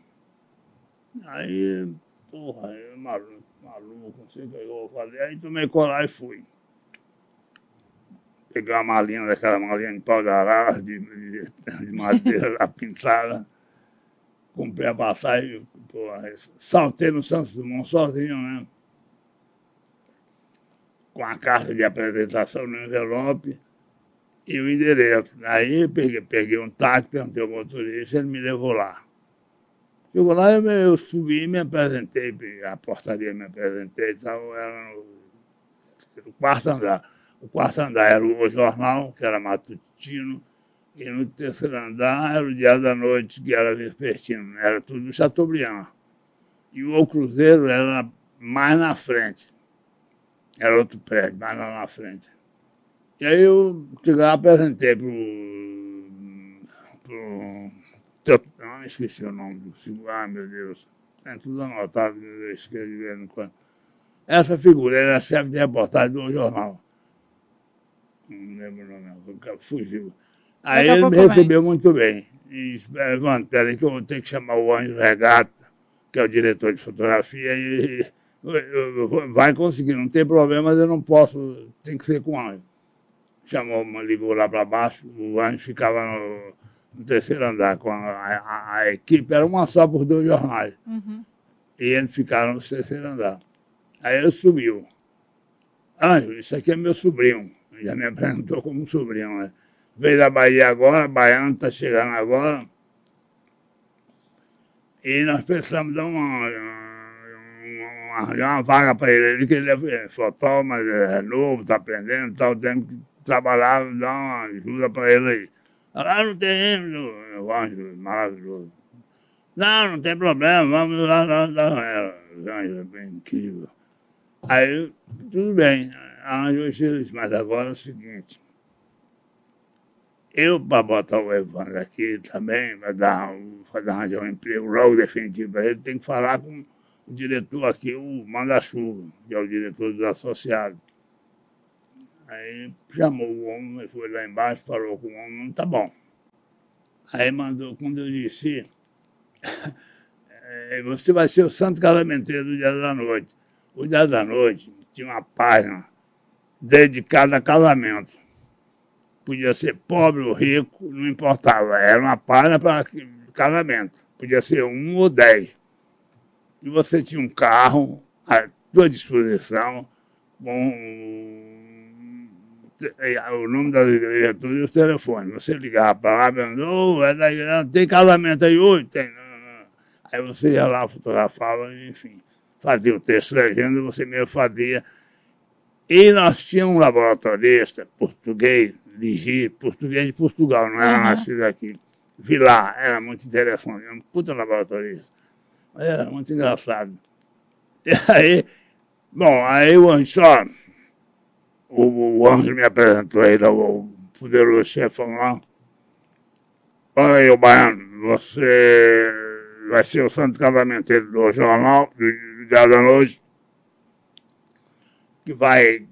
Aí, porra, eu maluco, maluco, não sei o que eu vou fazer. Aí tomei colar e fui. Peguei uma malinha daquela malinha de pau de de, de, de madeira [LAUGHS] pintada. Comprei a passagem, porra, saltei no Santos Dumont sozinho, né? Com a carta de apresentação no envelope e o endereço. Aí peguei, peguei um táxi, perguntei ao motorista, ele me levou lá. Chegou lá, eu, eu subi me apresentei, a portaria me apresentei, então era no, no quarto andar. O quarto andar era o jornal, que era matutino, e no terceiro andar era o dia da noite, que era vespertino, era tudo do Chateaubriand. E o Cruzeiro era mais na frente. Era outro prédio, mais lá na frente. E aí eu cheguei lá, apresentei pro. pro não esqueci o nome do segundo. Ah, meu Deus. É tudo anotado, eu esqueço de vez em quando. Essa figura era chefe de reportagem do jornal. Não lembro o nome, fugiu. Aí ele me recebeu muito bem. E disse, Evandro, peraí que eu vou ter que chamar o Anjo Regata, que é o diretor de fotografia, e vai conseguir, não tem problema, mas eu não posso, tem que ser com o Anjo chamou, ligou lá para baixo, o anjo ficava no, no, terceiro andar com a, a, a, equipe, era uma só por dois jornais. Uhum. E eles ficaram no terceiro andar. Aí ele subiu. Anjo, isso aqui é meu sobrinho. Já me apresentou como sobrinho, né? veio da Bahia agora, baiano está chegando agora. E nós precisamos dar uma, uma, arranjar uma vaga para ele. Ele ele é fotógrafo, mas é novo, está aprendendo, tal, tem que trabalhar, dar uma ajuda para ele aí. Ah, não tem eu acho maravilhoso. Não, não tem problema, vamos lá, lá, lá. É bem incrível. Aí, tudo bem, arranjou isso, mas agora é o seguinte. Eu, para botar o Evandro aqui também, para dar, fazer arranjar um emprego logo definitivo para ele, tem que falar com o diretor aqui, o Manda-Chuva, que é o diretor dos associados. Aí chamou o homem, foi lá embaixo, falou com o homem, não tá bom. Aí mandou, quando eu disse, [LAUGHS] é, você vai ser o santo casamenteiro do dia da noite. O dia da noite tinha uma página dedicada a casamento. Podia ser pobre ou rico, não importava. Era uma página para casamento. Podia ser um ou dez. E você tinha um carro à sua disposição, com o nome das igrejas tudo e os telefones. Você ligava para lá, perguntava, oh, é da igreja, tem casamento aí hoje? Tem. Aí você ia lá, fotografava, enfim, fazia o texto legenda, você mesmo fazia. E nós tínhamos um laboratorista português, de português de Portugal, não era uhum. nascido aqui. Vi lá, era muito interessante, era um puta laboratorista. Mas era muito engraçado. E aí, bom, aí o Anchor, o, o Anjo me apresentou aí, o poderoso chefão lá. Olha aí, o Baiano, você vai ser o santo casamento do jornal, do Dia da Noite, que vai,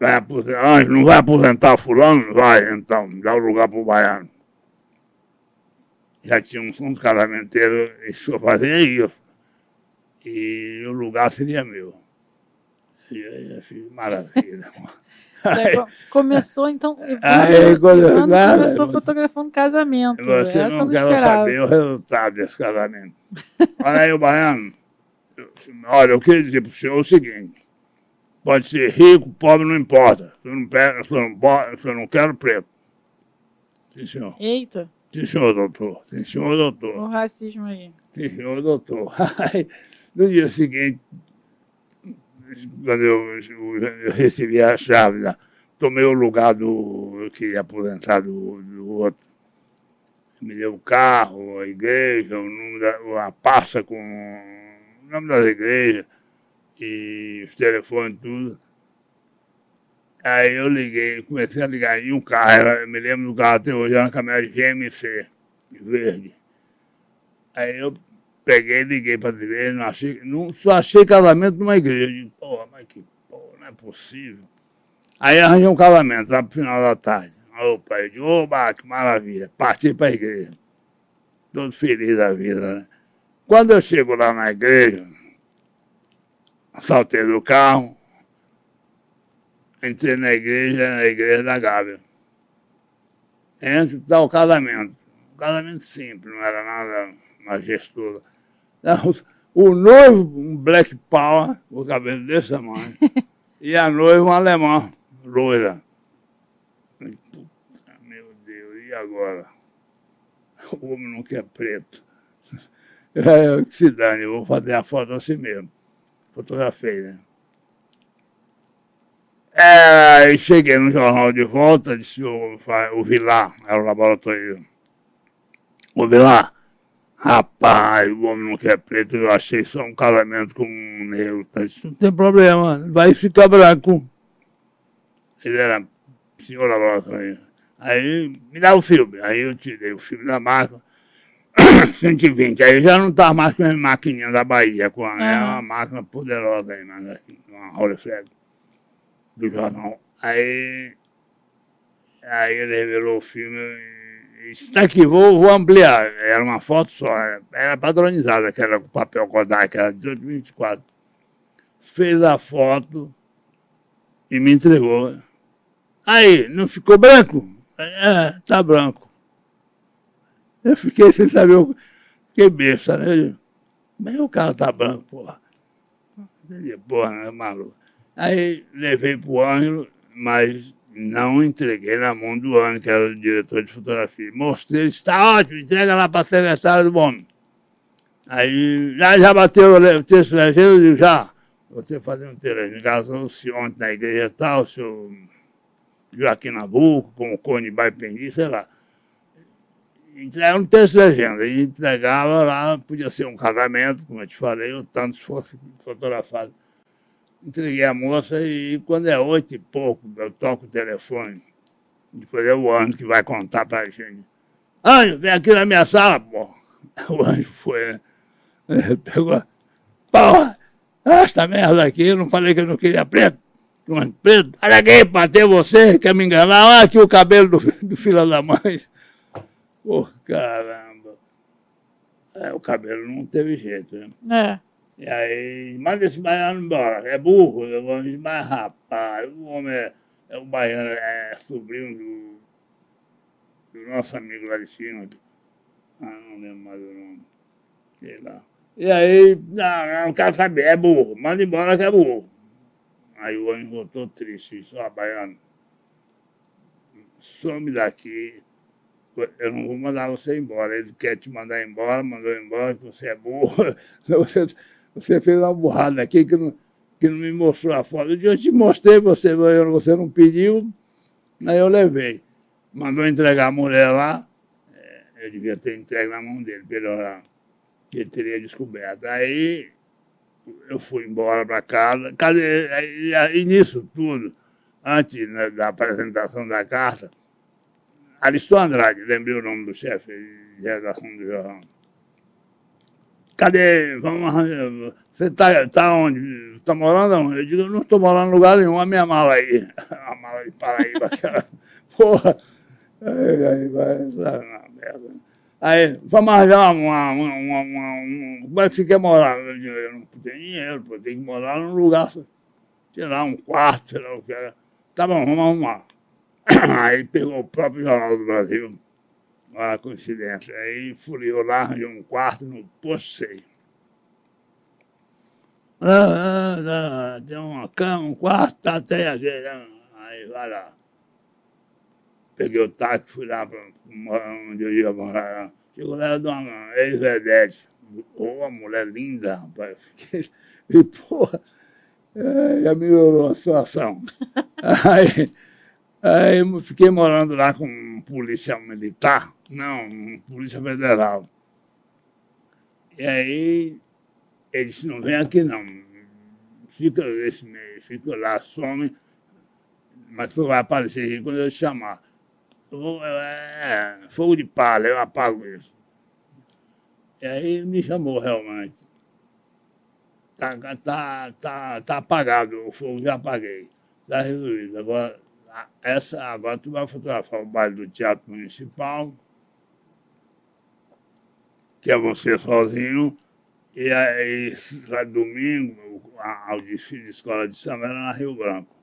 vai aposentar, não vai aposentar fulano? Vai, então, dá o lugar para o Baiano. Já tinha um santo casamenteiro, isso eu fazia isso. E o lugar seria meu. Eu fiz maravilha. [LAUGHS] Aí, começou, então. [LAUGHS] Aí, quando, nada, começou você, fotografando casamento. Você não quer saber o resultado desse casamento. Olha aí, o baiano. Olha, eu queria dizer para o senhor o seguinte: pode ser rico, pobre, não importa. Eu não, pego, eu não, eu não quero preto. Sim, senhor. Eita. Sim, senhor, doutor. Sim, senhor, doutor. O racismo aí. Sim, senhor, doutor. No dia seguinte, quando eu, eu, recebi a chave, né? tomei o lugar do que ia aposentar do, do outro. Me deu o carro, a igreja, o nome da, a pasta com o nome das igrejas e os telefones, tudo. Aí eu liguei, comecei a ligar em um carro, era, me lembro do carro até hoje, era uma caminhonete GMC, verde. Aí eu peguei, liguei para a igreja, não achei, não, só achei casamento numa igreja. Eu digo, porra, mas que porra, não é possível. Aí arranjei um casamento lá pro final da tarde. Opa, eu digo, oba, que maravilha. Parti para a igreja. Todo feliz da vida, né? Quando eu chego lá na igreja, saltei do carro, entrei na igreja, na igreja da Gávea. Entro, dá o casamento. Um casamento simples, não era nada majestoso. O noivo, um black power, o cabelo desse tamanho. [LAUGHS] e a noiva, um alemão, loira. Puta, meu Deus, e agora? [LAUGHS] O homem não quer preto. É, que se dane, eu vou fazer a foto assim mesmo. Fotografei, né? É, cheguei no jornal de volta, disse o, o Vilar, era o laboratório. O Vilar, Rapaz, o homem não quer preto, eu achei só um casamento com um negro. Isso não tem problema, vai ficar branco. Ele era senhor laboratório. Aí me dá o filme. Aí eu tirei o filme da marca. 120. Aí já não estava mais com a maquininha da Bahia, com a, uhum. é uma máquina poderosa aí, mas uma Rolleiflex do jornal. Aí, aí ele revelou o filme está aqui, vou, vou ampliar. Era uma foto só, era padronizada, que era com papel Kodak, era 1824. Fez a foto e me entregou. Aí, não ficou branco? É, tá branco. Eu fiquei sem saber, eu fiquei besta, né? Mas o carro tá branco, porra. Porra, é maluco. Aí levei pro Ângelo, mas não entreguei na mão do ano, que era o diretor de fotografia. Mostrei, ele está ótimo, entrega lá para a secretária do homem. Aí, já, já bateu o texto legenda, eu digo, já. Você fazendo um texto casou-se ontem na igreja tal, o senhor Joaquim Nabuco, com o Cone Baipendi, sei lá. Entregava um texto legenda, e entregava lá, podia ser um casamento, como eu te falei, ou tanto se fosse fotografado entreguei a moça e quando é oito e pouco, eu toco o telefone. Depois é o anjo que vai contar pra gente. Anjo, vem aqui na minha sala, pô. [LAUGHS] O anjo foi, né? Pegou. Porra, esta merda aqui, eu não falei que eu não queria preto. Preto, olha aqui, bater você, quer me enganar? Olha aqui o cabelo do, do filho da mãe. Pô, caramba. É, o cabelo não teve jeito, né? É. E aí, manda esse baiano embora. É burro, eu vou mas rapaz, o homem é, é o baiano, é sobrinho do, do nosso amigo lá de cima. Ah, não lembro mais o nome. Sei lá. E aí, não, não quero saber, é burro, manda embora que é burro. Aí o homem voltou triste, só baiano. Some daqui, eu não vou mandar você embora. Ele quer te mandar embora, mandou embora, que você é burro. [LAUGHS] Você você fez uma burrada aqui que não, que não me mostrou a foto. Eu te mostrei, você, você não pediu, aí eu levei. Mandou entregar a mulher lá, é, eu devia ter entregue na mão dele, melhorar, que ele teria descoberto. Aí eu fui embora para casa. E, nisso tudo, antes né, da apresentação da carta, Aristóteles Andrade, lembrei o nome do chefe de redação do jornal cadê? Vamos, você está tá onde? Está morando onde? Eu digo, eu não estou morando em lugar nenhum, a minha mala aí. A mala de Paraíba, [LAUGHS] aquela. Porra. Aí, aí vai na merda. Aí, vamos arranjar uma, uma, uma, uma, Como é que você quer morar? Eu digo, eu não tenho dinheiro, pô, tem que morar num lugar, sei lá, um quarto, sei lá o que era. Tá bom, vamos arrumar. [COUGHS] Aí pegou o próprio Jornal do Brasil Olha a coincidência. Aí furiou lá, arranjou um quarto no posto Ah, ah, ah, tem uma cama, um quarto, tá até aqui. Né? Aí vai lá. Peguei o táxi, fui lá para onde eu ia morar. Chegou lá de uma ex-vedete. uma mulher linda, rapaz. Fiquei, [LAUGHS] e, porra, é, já melhorou a situação. [LAUGHS] aí, aí fiquei morando lá com um policial militar não, Polícia Federal. E aí ele disse, não vem aqui não. Fica esse fica lá, some, mas tu vai aparecer aqui quando eu te chamar. Eu vou, é, fogo de palha, eu apago isso. E aí me chamou realmente. Tá, tá, tá, tá apagado, o fogo já apaguei. Está resolvido. Agora, essa, agora tu vai fotografar o baile do Teatro Municipal que é você sozinho, e aí, domingo, ao desfile de escola de samba era na Rio Branco.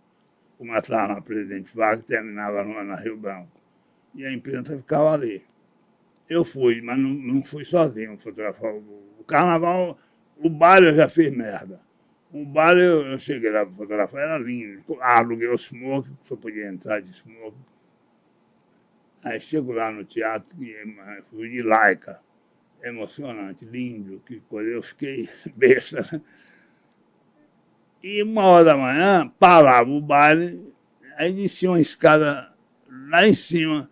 Começava na Presidente Vargas, terminava na Rio Branco. E a imprensa ficava ali. Eu fui, mas não, não fui sozinho fotografar. O carnaval, o baile eu já fiz merda. O baile eu, eu cheguei lá para fotografar, era lindo. Ah, aluguei o smoke, só podia entrar de smoke. Aí chego lá no teatro fui de laica emocionante, lindo, que coisa. Eu fiquei [LAUGHS] besta. Né? E uma hora da manhã, parava o baile, aí descia uma escada lá em cima.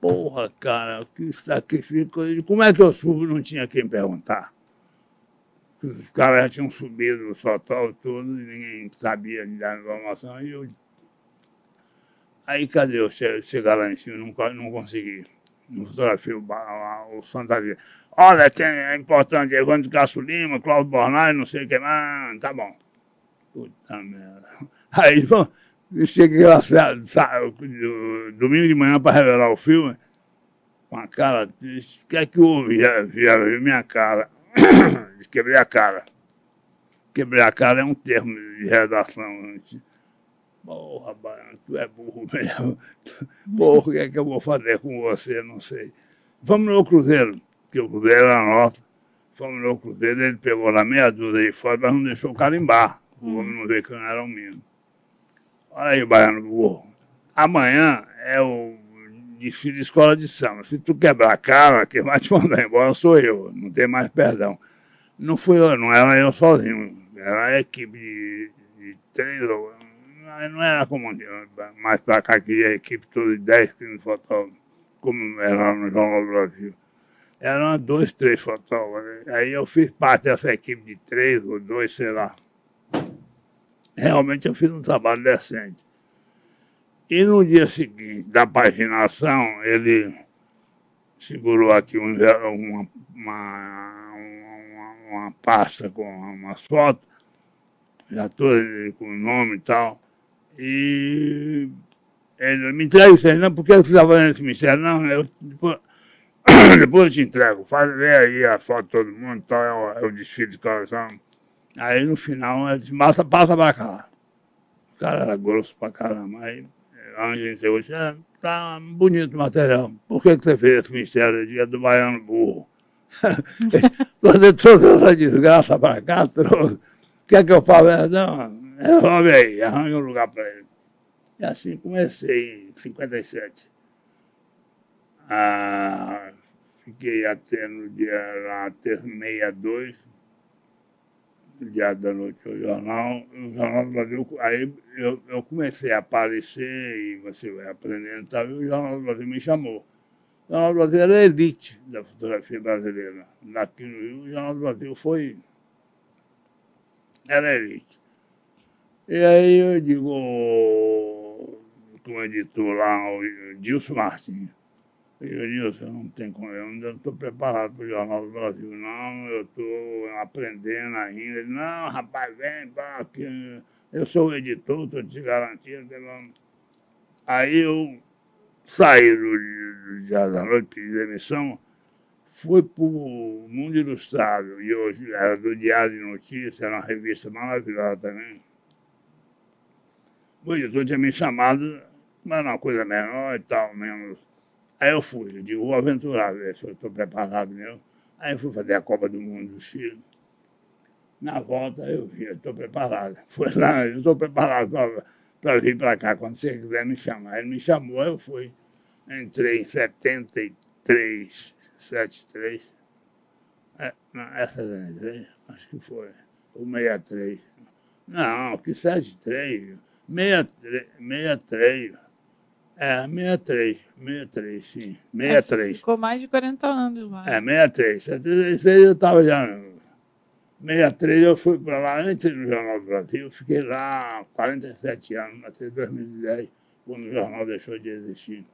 Porra, cara, que sacrifício. Como é que eu subo? Não tinha quem perguntar. Os caras já tinham subido o sotol todo, e ninguém sabia dar informação. E eu... Aí cadê eu chegar lá em cima? Não, não consegui no fotografia o, o Fantasia. Olha, tem, é importante, Evandro de Castro Lima, Cláudio Bornai, não sei o que mais, tá bom. Puta merda. [LAUGHS] Aí, bom, cheguei lá domingo de manhã para revelar o filme, com a cara triste. O que é que houve? Vieram ver minha cara. [COUGHS] Quebrei a cara. Quebrei a cara é um termo de redação. Gente. Porra, Baiano, tu é burro mesmo. [LAUGHS] Porra, o que é que eu vou fazer com você? Não sei. Vamos no Cruzeiro, que o Cruzeiro era nosso. Fomos no Cruzeiro, ele pegou lá meia dúzia de fora, mas não deixou carimbar. O hum. homem não vê que não era o mesmo. Olha aí, Baiano burro. amanhã é o desfile de escola de samba. Se tu quebrar a cara, quem vai te mandar embora sou eu, não tem mais perdão. Não fui eu, não era eu sozinho, era a equipe de, de três, não era como mais para cá que a equipe toda de 10, 15 fotógrafos, como era no Jornal Brasil. Eram dois, três fotógrafos. Aí eu fiz parte dessa equipe de três ou dois, sei lá. Realmente eu fiz um trabalho decente. E no dia seguinte da paginação, ele segurou aqui um, uma, uma, uma, uma, pasta com umas fotos, já todas com o nome e tal. E ele me entrega isso aí, não, porque você está fazendo esse mistério? Não, eu, depois, [COUGHS] depois eu te entrego, faz ver aí a foto de todo mundo, tal, é o, é o desfile de coração. Aí no final ele disse, passa, passa pra cá. O cara era grosso pra caramba. Aí Anjo hoje, é, tá bonito o material. Por que, que você fez esse mistério dia do baiano burro? Quando trouxe essa desgraça para cá, trouxe. O que é que eu falo? Não, resolve aí, arranja um lugar para ele. E assim comecei em 57. Ah, fiquei até no dia lá, até 62 Diário da Noite, o jornal, o Jornal do Brasil, aí eu, eu comecei a aparecer e você vai aprendendo e e o Jornal do Brasil me chamou. O Jornal do Brasil era a elite da fotografia brasileira. Aqui no Rio, o Jornal do Brasil foi. Era a elite. E aí eu digo, com o editor lá, o Dilson Martins, disse, eu não tenho como, eu não estou preparado para o Jornal do Brasil, não, eu estou aprendendo ainda. Ele, não, rapaz, vem, pá, que eu sou o editor, estou te garantindo. Aí eu saí do, Diário da Noite, pedi demissão, fui para o Mundo Ilustrado, e hoje era do Diário de Notícias, era uma revista maravilhosa também. O editor tinha me chamado, mas era uma coisa menor e tal, menos Aí eu fui, eu digo, vou aventurar, ver se eu estou preparado mesmo. Aí eu fui fazer a Copa do Mundo do Chile. Na volta eu vi, eu estou preparado. [LAUGHS] Fui lá, eu estou preparado para vir para cá, quando você quiser me chamar. Ele me chamou, eu fui. Entrei em 73, 73. É, não, é 73? Acho que foi. Ou 63. Não, que 73. 63, 63. É, 63, 63, sim. 63. É, ficou mais de 40 anos lá. É, 63. 73 eu estava já. 63 eu fui para lá antes do Jornal do Brasil, fiquei lá 47 anos, até 2010, quando o jornal deixou de existir.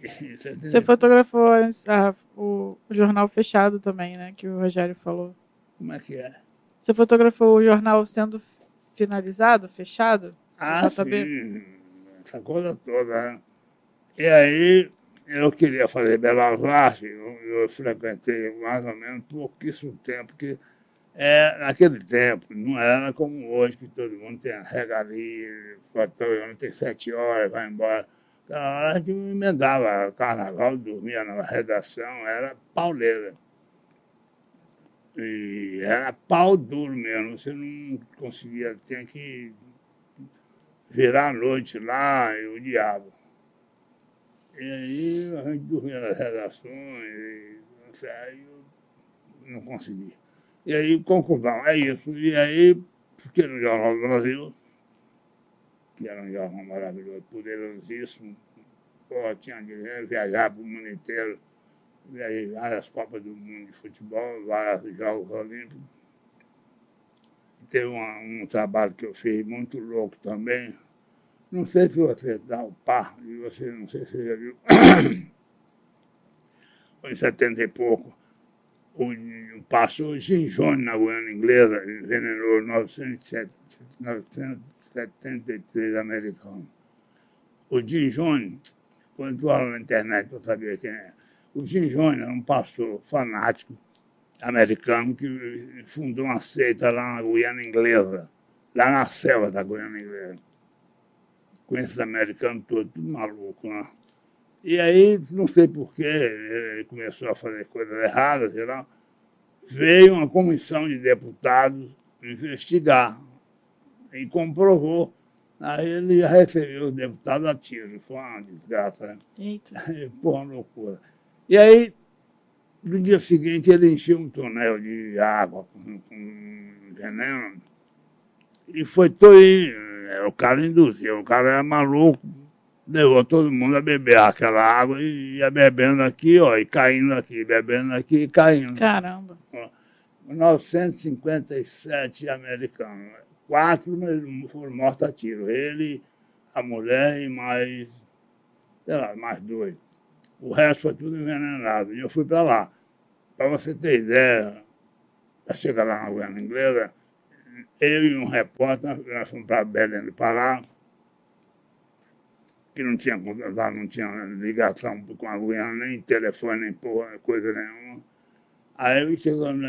[LAUGHS] Você fotografou ah, o, o jornal fechado também, né? Que o Rogério falou. Como é que é? Você fotografou o jornal sendo finalizado, fechado? Ah, sim essa coisa toda. Né? E aí eu queria fazer Belas Artes, eu, eu frequentei mais ou menos pouquíssimo tempo, porque é, naquele tempo não era como hoje, que todo mundo tem a regalia, mundo tem sete horas, vai embora. Aquela hora a gente emendava carnaval, dormia na redação, era pauleira. E era pau duro mesmo, você não conseguia, tinha que virar a noite lá e o diabo. E aí a gente dormia nas redações, e, aí eu não consegui. E aí, conclusão, é isso. E aí, fiquei no Jornal do Brasil, que era um jornal maravilhoso, poderosíssimo. Pô, tinha dinheiro, viajar para o mundo inteiro, viajei várias Copas do Mundo de Futebol, vários Jogos Olímpicos. Teve uma, um trabalho que eu fiz muito louco também. Não sei se você dá o par, e você não sei se já viu. [COUGHS] Em 70 e pouco. O, passou o Jim Jones na Guiana Inglesa, envenenou 973 americanos. O Jim Jones, quando tu olha na internet para saber quem é, o Jim Jones era um pastor fanático americano que fundou uma seita lá na Guiana Inglesa, lá na selva da Guiana Inglesa. Com esses americanos todos, tudo maluco, né? E aí, não sei porquê, ele começou a fazer coisas erradas, sei lá, veio uma comissão de deputados investigar e comprovou Aí ele já recebeu o deputado a tiro. Foi uma desgraça. Né? Eita. [LAUGHS] Porra, loucura. E aí, no dia seguinte, ele encheu um tonel de água com, com veneno e foi todo. O cara induziu, o cara era maluco, levou todo mundo a beber aquela água e ia bebendo aqui, ó, e caindo aqui, bebendo aqui e caindo. Caramba. 957 americanos. Quatro foram mortos a tiro. Ele, a mulher e mais, sei lá, mais dois. O resto foi tudo envenenado. E eu fui para lá. Para você ter ideia, chegar lá na Guiana Inglesa, eu e um repórter, nós fomos para Belém do Pará, que não tinha, lá não tinha ligação com a Guiana, nem telefone, nem porra, coisa nenhuma. Aí ele chegou no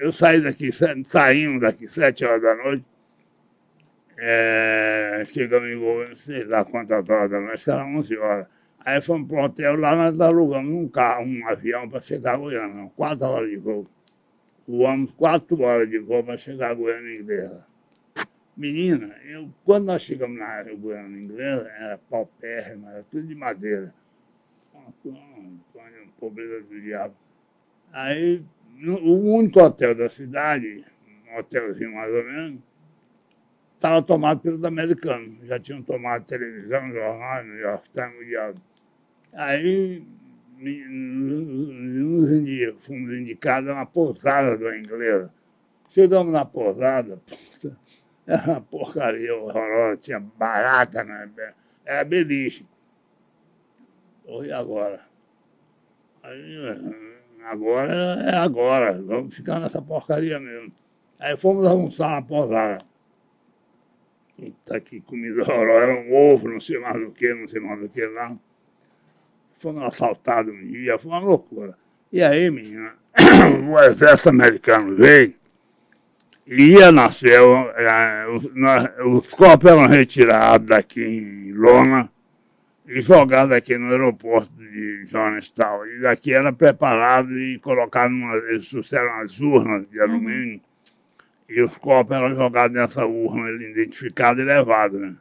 Eu saí daqui, saímos daqui sete horas da noite, é, chegamos em Goiânia, sei lá quantas horas da noite, era 11 horas. Aí fomos para o hotel, lá nós alugamos um carro, um avião para chegar a Goiânia, quatro horas de voo. Voamos quatro horas de voo para chegar a Goiânia Inglesa. Menina, eu, quando nós chegamos na Goiânia Inglesa, era pau-pérrima, era tudo de madeira. Uma pobreza do diabo. Aí, no, o único hotel da cidade, um hotelzinho mais ou menos, estava tomado pelos americanos. Já tinham tomado televisão, jornal, New York Times, diabo. Aí nos indi, fomos indicados a uma pousada do inglesa. Chegamos na pousada, era uma porcaria horrorosa, tinha barata, né? era beliche. E agora? Aí, agora é agora, vamos ficar nessa porcaria mesmo. Aí fomos almoçar na pousada. Puta que comida horrorosa, era um ovo, não sei mais do que, não sei mais do que lá fomos assaltados um dia, foi uma loucura. E aí, menina, [COUGHS] o exército americano veio, ia nascer, é, os, os corpos eram retirados daqui em Lona e jogados aqui no aeroporto de Jonestown. E daqui era preparado e colocado numa, eles trouxeram as urnas de alumínio, uhum. e os corpos eram jogados nessa urna, identificados e levados, né?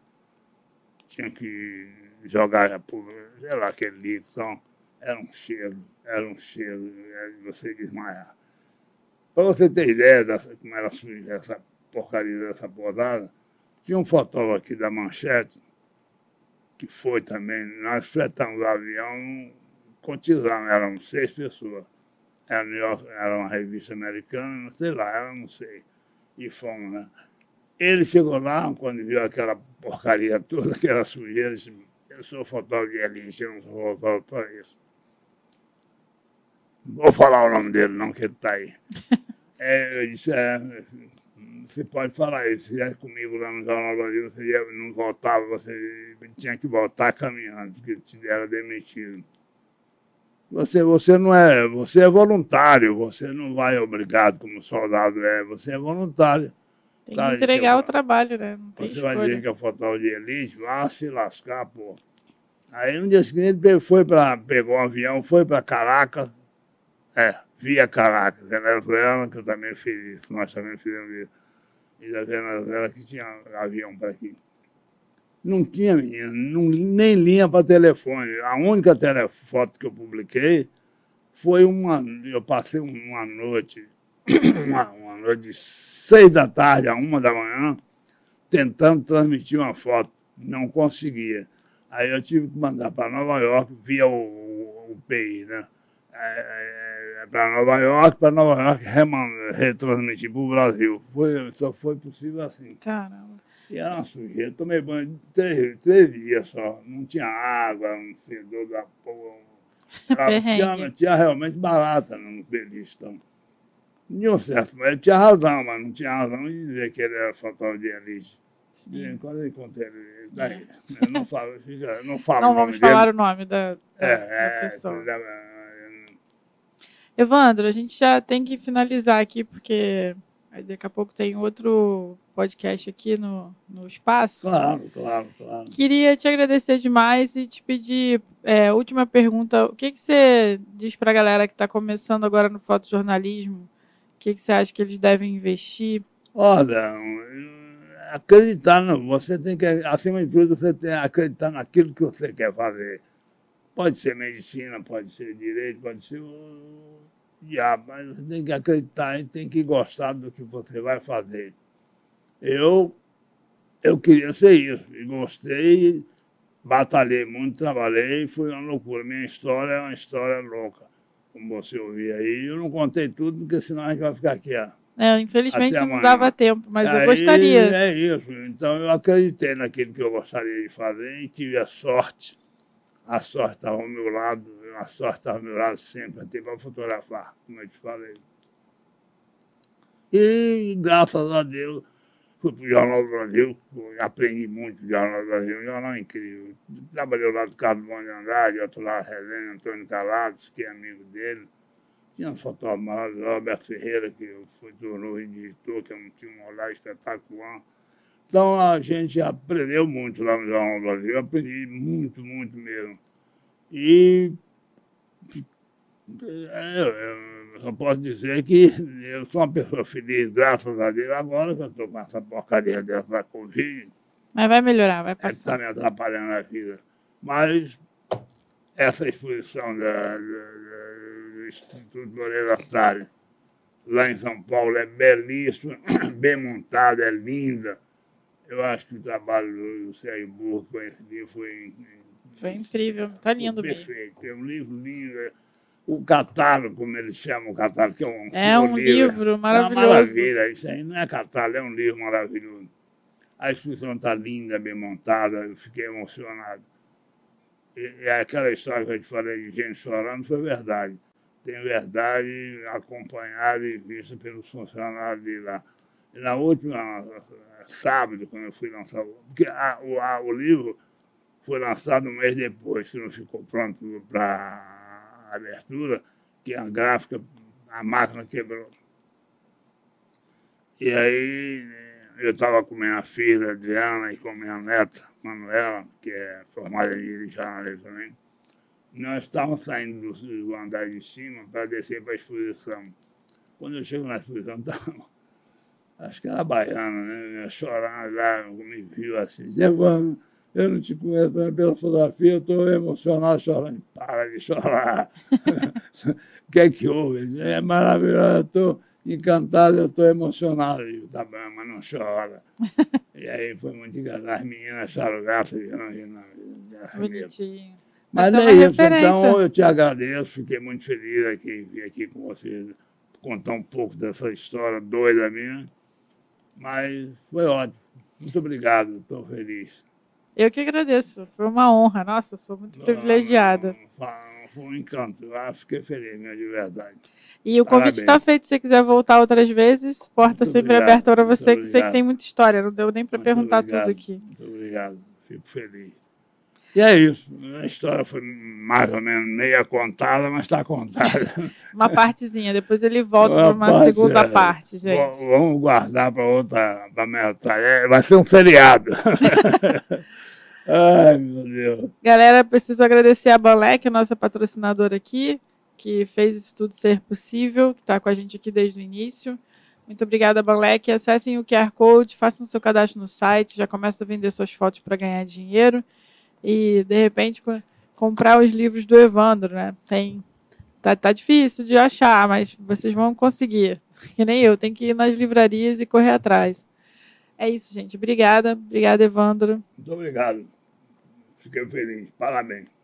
Tinha que jogar por sei lá, aquele livro, então, era um cheiro, era um cheiro, era de você desmaiar. Para você ter ideia dessa, como era suja essa porcaria dessa posada, tinha um fotógrafo aqui da Manchete, que foi também, nós fretamos o avião, cotizamos, eram seis pessoas. Era, York, era uma revista americana, não sei lá, eu não sei. E fomos, né? Ele chegou lá, quando viu aquela porcaria toda, aquela sujeira, disse, eu sou fotógrafo de elite, eu não sou fotógrafo para isso. Vou falar o nome dele, não, que ele está aí. [LAUGHS] É, eu disse, é, você pode falar isso, se é comigo lá no Jornal Brasil, você ia, não voltava, você tinha que voltar caminhando, porque te era demitido. Você, você não é, você é voluntário, você não vai obrigado como soldado é, você é voluntário. Tem que entregar o trabalho, né? você escolha. vai dizer que é fotógrafo de elite, vá se lascar, pô. Aí no dia seguinte ele foi para, pegou um avião, foi para Caracas, é, via Caracas, Venezuela, que eu também fiz isso, nós também fizemos isso. E da Venezuela que tinha avião para aqui. Não tinha, menino, nem linha para telefone. A única telefoto que eu publiquei foi uma. Eu passei uma noite, [COUGHS] uma, uma noite de seis da tarde a uma da manhã, tentando transmitir uma foto. Não conseguia. Aí eu tive que mandar para Nova York via o, o, o PI, né? É, é, é para Nova York, para Nova York retransmitir para o Brasil. Foi, só foi possível assim. Caramba. E era uma sujeira. Tomei banho três, três dias só. Não tinha água, não fedor da porra. [LAUGHS] tinha, tinha realmente barata no Belistão. Não deu certo, ele tinha razão, mas não tinha razão de dizer que ele era fotógrafo de elite. Sim. Quando eu encontrei ele, daí, é. eu não falo, fica, não [LAUGHS] falo Não vamos falar dele. o nome da, da, é, da é, pessoa. É, Evandro, a gente já tem que finalizar aqui, porque daqui a pouco tem outro podcast aqui no, no espaço. Claro, claro, claro. Queria te agradecer demais e te pedir, é, última pergunta, o que, que você diz para a galera que está começando agora no fotojornalismo? O que, que você acha que eles devem investir? Olha, acreditar, não. Você tem que, acima de tudo, você tem que acreditar naquilo que você quer fazer. Pode ser medicina, pode ser direito, pode ser o diabo, mas você tem que acreditar e tem que gostar do que você vai fazer. Eu, eu queria ser isso, e gostei, batalhei muito, trabalhei, foi uma loucura. Minha história é uma história louca, como você ouviu aí. Eu não contei tudo, porque senão a gente vai ficar aqui. Ó. É, infelizmente não dava tempo, mas aí, eu gostaria. É isso. Então eu acreditei naquilo que eu gostaria de fazer e tive a sorte. A sorte estava ao meu lado, a sorte estava ao meu lado sempre, até para fotografar, como eu te falei. E graças a Deus fui para o Jornal do Brasil, aprendi muito do Jornal do Brasil, um jornal incrível. Trabalhei lá do Carlos Bom de Andrade, outro lá, Resenha, Antônio Calados, que é amigo dele. Tinha fotógrafo maravilhoso, Alberto Ferreira, que foi tornou editor, que é tinha um olhar espetacular. Então a gente aprendeu muito lá no Jornal Brasil, eu aprendi muito, muito mesmo. E é, eu só posso dizer que eu sou uma pessoa feliz, graças a Deus, agora que eu estou com essa porcaria dessa da Covid. Mas vai melhorar, vai passar. Está me atrapalhando a vida. Mas essa exposição da, da Instituto Moreira Salles, lá em São Paulo, é belíssima, [COUGHS] bem montada, é linda. Eu acho que o trabalho do Sérgio Burro com esse livro foi... Foi incrível, está lindo perfeito. mesmo. Perfeito, é um livro lindo. O catálogo, como eles chamam o catálogo, que é um, é um livro, livro maravilhoso. É uma maravilha, isso aí não é catálogo, é um livro maravilhoso. A exposição está linda, bem montada, eu fiquei emocionado. E, e aquela história que eu te falei de gente chorando foi verdade tem verdade acompanhada e vista pelos funcionários de lá. E na última, sábado, quando eu fui lançar, porque a, o, a, o livro foi lançado um mês depois, se não ficou pronto para abertura, que a gráfica, a máquina quebrou. E aí eu estava com minha filha, Diana, e com minha neta, Manuela, que é formada em jornalismo também nós estávamos saindo do andar de cima para descer para a exposição. Quando eu chego na exposição, [LAUGHS] tava, acho que era baiana, né? Chorando lá, me viu assim, eu não te conheço pela fotografia, eu estou emocionado chorando. Para de chorar. O [LAUGHS] que é que houve? É maravilhoso, eu estou encantado, eu estou emocionado. Eu digo, tá bom, mas não chora. [LAUGHS] e aí foi muito engraçado. As meninas acharam graça, não vi, não. Bonitinho. Mas é, é isso, referência. então eu te agradeço, fiquei muito feliz aqui, vir aqui com vocês, contar um pouco dessa história doida minha. Mas foi ótimo. Muito obrigado, estou feliz. Eu que agradeço, foi uma honra. Nossa, sou muito não, privilegiada. Não, foi um encanto, eu fiquei feliz, minha de verdade. E o convite está feito, se você quiser voltar outras vezes, porta muito sempre obrigado, aberta para você, que sei que tem muita história, não deu nem para perguntar obrigado, tudo aqui. Muito obrigado, fico feliz. E é isso. A história foi mais ou menos meia contada, mas está contada. [LAUGHS] Uma partezinha, depois ele volta para uma parte, segunda é, parte, gente. Vamos guardar para outra, para metade. É, vai ser um feriado. [LAUGHS] Ai, meu Deus. Galera, preciso agradecer a Balec, a nossa patrocinadora aqui, que fez isso tudo ser possível, que está com a gente aqui desde o início. Muito obrigada, Balec. Acessem o QR Code, façam seu cadastro no site, já começa a vender suas fotos para ganhar dinheiro e de repente comprar os livros do Evandro, né? Tem tá, tá difícil de achar, mas vocês vão conseguir. [LAUGHS] Que nem eu, tem que ir nas livrarias e correr atrás. É isso, gente. Obrigada. Obrigada, Evandro. Muito obrigado. Fiquei feliz. Parabéns.